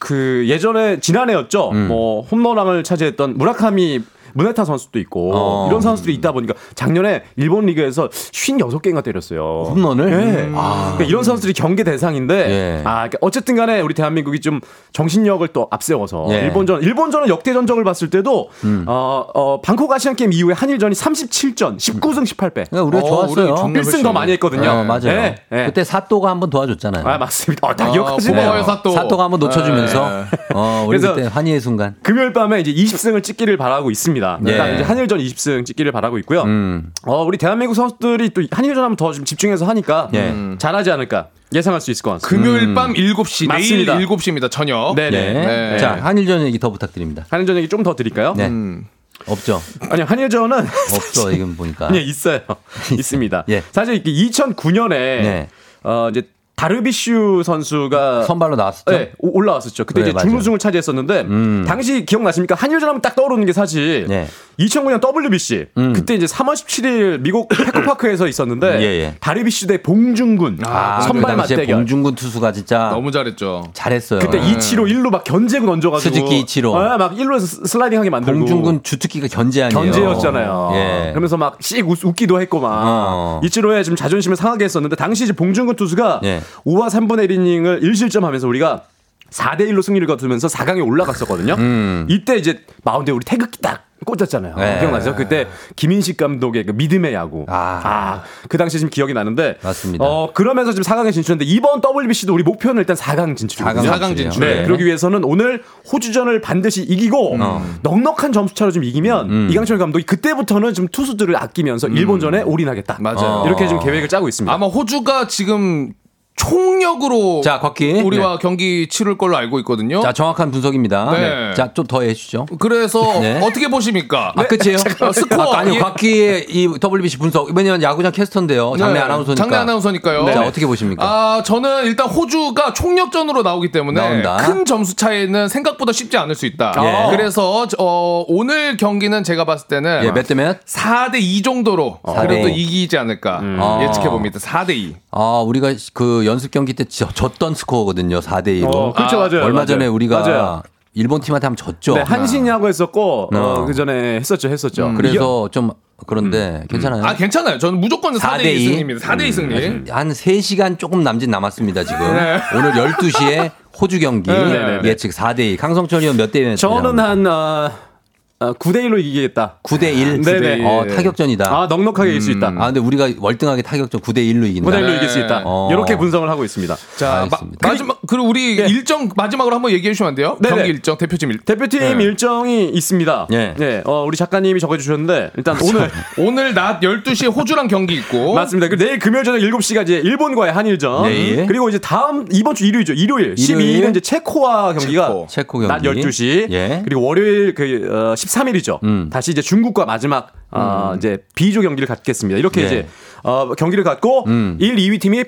그 예전에 지난해였죠. 음. 뭐, 홈런왕을 차지했던 무라카미 문에타 선수도 있고 어. 이런 선수들이 있다 보니까 작년에 일본 리그에서 56개인가 때렸어요. 홈런을? 네. 아. 그러니까 이런 선수들이 경계 대상인데 예. 아 그러니까 어쨌든 간에 우리 대한민국이 좀 정신력을 또 앞세워서 예. 일본전 일본전은 역대 전적을 봤을 때도 음. 어, 어 방콕 아시안 게임 이후에 한일전이 37전 19승 18패. 그러니까 우리가 좋았어요. 1승 더 많이 했거든요. 어, 맞아요. 네, 네. 그때 사또가 한번 도와줬잖아요. 아 맞습니다. 어, 다 아, 기억하시네요. 고마워요, 사또. 사또가 한번 놓쳐 주면서 네. 어, 우리 그래서 그때 환희의 순간. 금요일 밤에 이제 20승을 찍기를 바라고 있습니다. 예. 일단 이제 한일전 20승 찍기를 바라고 있고요. 음. 어, 우리 대한민국 선수들이 또 한일전 하면 더 좀 집중해서 하니까 예. 음, 잘하지 않을까 예상할 수 있을 것 같습니다. 금요일 밤 7시, 맞습니다. 내일 7시입니다, 저녁. 네네. 예. 네. 자, 한일전 얘기 더 부탁드립니다. 한일전 얘기 좀 더 드릴까요? 네. 음. 없죠. 아니요, 한일전은 없어, 이건 보니까. 예, 있어요. 있습니다. 예. 사실 2009년에 네. 어, 이제 다르비슈 선수가 선발로 나왔었죠. 네, 오- 올라왔었죠. 그때 네, 이제. 준우승을 차지했었는데 음. 당시 기억나십니까? 한일전 하면 딱 떠오르는 게 사실 네. 2009년 WBC 음. 그때 이제 3월 17일 미국 페코파크에서 있었는데 예, 예. 다르비슈 대 봉준군 아, 선발 그 당시에 맞대결. 봉준군 투수가 진짜 너무 잘했죠. 잘했어요. 그때 네. 2치로 1루 막 견제구 던져가지고 스즈키 이치로. 아, 막 1루에서 슬라이딩하게 만들고 봉준군 주특기가 견제 아니에요. 견제였잖아요. 예. 그러면서 막씩 웃기도 했고 막 어. 이치로의 좀 자존심을 상하게 했었는데 당시 이제 봉준근 투수가 예. 5와 3분의 1이닝을 1실점하면서 우리가 4대 1로 승리를 거두면서 4강에 올라갔었거든요. 음. 이때 이제 마운드에 우리 태극기 딱 꽂았잖아요. 네. 기억나죠? 그때 김인식 감독의 그 믿음의 야구. 아. 아, 그 당시 지금 기억이 나는데. 맞습니다. 어, 그러면서 지금 4강에 진출했는데 이번 WBC도 우리 목표는 일단 4강 진출이거든요. 4강 진출. 네. 네. 그러기 위해서는 오늘 호주전을 반드시 이기고 넉넉한 점수 차로 좀 이기면 음. 이강철 감독이 그때부터는 좀 투수들을 아끼면서 일본전에 올인하겠다. 맞아요. 이렇게 좀 계획을 짜고 있습니다. 아마 호주가 지금 총력으로 자, 곽기. 우리와 경기 치를 걸로 알고 있거든요. 자, 정확한 분석입니다. 네. 자, 좀 더 해주시죠. 그래서 네. 어떻게 보십니까? 아, 끝이에요? 어, 스코어. 아, 아니요, 예. 곽기의 이 WBC 분석. 왜냐면 야구장 캐스터인데요. 장내 네, 아나운서니까. 장내 아나운서니까요. 자, 어떻게 보십니까? 아, 저는 일단 호주가 총력전으로 나오기 때문에 나온다. 큰 점수 차이는 생각보다 쉽지 않을 수 있다. 예. 그래서 어, 오늘 경기는 제가 봤을 때는 예, 몇대 몇? 4대 2 정도로 4대 그래도 2. 이기지 않을까 아. 예측해 봅니다. 4대 2. 아, 우리가 그 연습 경기 때 져- 졌던 스코어거든요. 4대 2로. 어, 그렇죠, 맞아요. 얼마 맞아요. 전에 우리가 맞아요. 일본 팀한테 한번 졌죠. 네, 한신야구 했었고 어. 어, 그 전에 했었죠, 했었죠. 음. 그래서 좀 그런데 괜찮아요. 아, 괜찮아요. 저는 무조건 4대 2 4대 2? 승리입니다. 4대 2 승리. 한 3시간 조금 남짓 남았습니다, 지금. 네. 오늘 12시에 호주 경기 네, 네, 네. 예측 4대 2. 강성철 의원 몇대 몇? 저는 한 어, 어, 9대 1로 이기겠다. 9대 1. 네네. 어, 타격전이다. 아, 넉넉하게 이길 수 있다. 아, 근데 우리가 월등하게 타격전 9대 1로 이긴다. 9대 1로 네. 이길 수 있다. 어. 이렇게 분석을 하고 있습니다. 자, 마. 마지막 그리고 우리 일정 마지막으로 한번 얘기해 주시면 안 돼요? 네네. 경기 일정 대표팀 일. 대표팀 네. 일정이 있습니다. 예. 네, 어, 우리 작가님이 적어주셨는데 일단 오늘 오늘 낮 12시에 호주랑 경기 있고 맞습니다. 그리고 내일 금요일 저녁 7시가 이제 일본과의 한일전. 네. 그리고 이제 다음 이번 주 일요일이죠. 일요일. 일요일. 12일은 이제 체코와 경기가 체코. 체코 경기. 낮 12시. 예. 그리고 월요일 그 어, 13일이죠. 음. 다시 이제 중국과 마지막 어, 이제 B조 경기를 갖겠습니다. 이렇게 네. 이제 어, 경기를 갖고 음. 1, 2위 팀이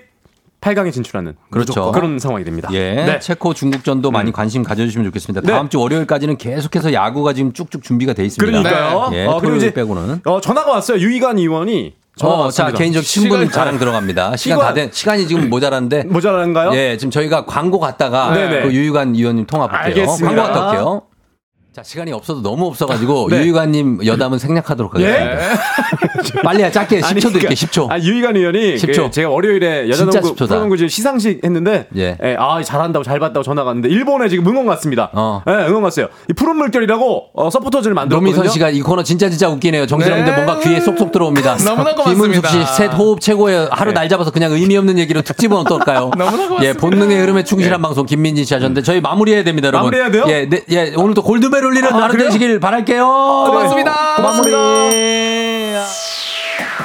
8강에 진출하는 그렇죠. 그런 상황이 됩니다. 예. 네. 체코 중국전도 많이 관심 가져주시면 좋겠습니다. 네. 다음 주 월요일까지는 계속해서 야구가 지금 쭉쭉 준비가 돼 있습니다. 그러니까요. 예, 어, 그리고 이제 빼고는. 어, 전화가 왔어요. 유이관 의원이 어, 자. 개인적 신분 자랑 들어갑니다. 시간 시간- 다 된, 시간이 지금 모자란데. 모자란가요? 예, 지금 저희가 광고 갔다가 네네. 그 유희관 의원님 통화 볼게요. 알겠습니다. 광고 갔다 올게요. 자, 시간이 없어도 너무 없어가지고 네. 유희관님 여담은 생략하도록 하겠습니다. 빨리 짧게 10초 아니, 드릴게요. 그러니까, 10초. 아, 유희관 의원이 10초. 그 제가 월요일에 여자농구 10초다. 프로농구 지금 시상식 했는데 예. 예, 아 잘한다고 잘 봤다고 전화가 왔는데 일본에 지금 응원 갔습니다. 어. 예, 응원 갔어요. 이 푸른 물결이라고 어, 서포터즈를 만들었거든요. 노미선 씨가 이 코너 진짜 진짜 웃기네요. 정신없는데 네. 뭔가 귀에 쏙쏙 들어옵니다. 너무나 김은숙 고맙습니다. 씨셋 호흡 최고예요. 하루 날 잡아서 그냥 의미 없는 얘기로 특집은 어떨까요? 너무나 고맙습니다. 예, 본능의 흐름에 충실한 방송 김민진 씨 하셨는데 저희 마무리해야 됩니다, 여러분. 마무리해야 돼요? 예, 네, 예, 오늘도 골드벨 룰렛 울리는 아, 나름 되시길 바랄게요. 고맙습니다. 네. 고맙습니다. 고맙습니다.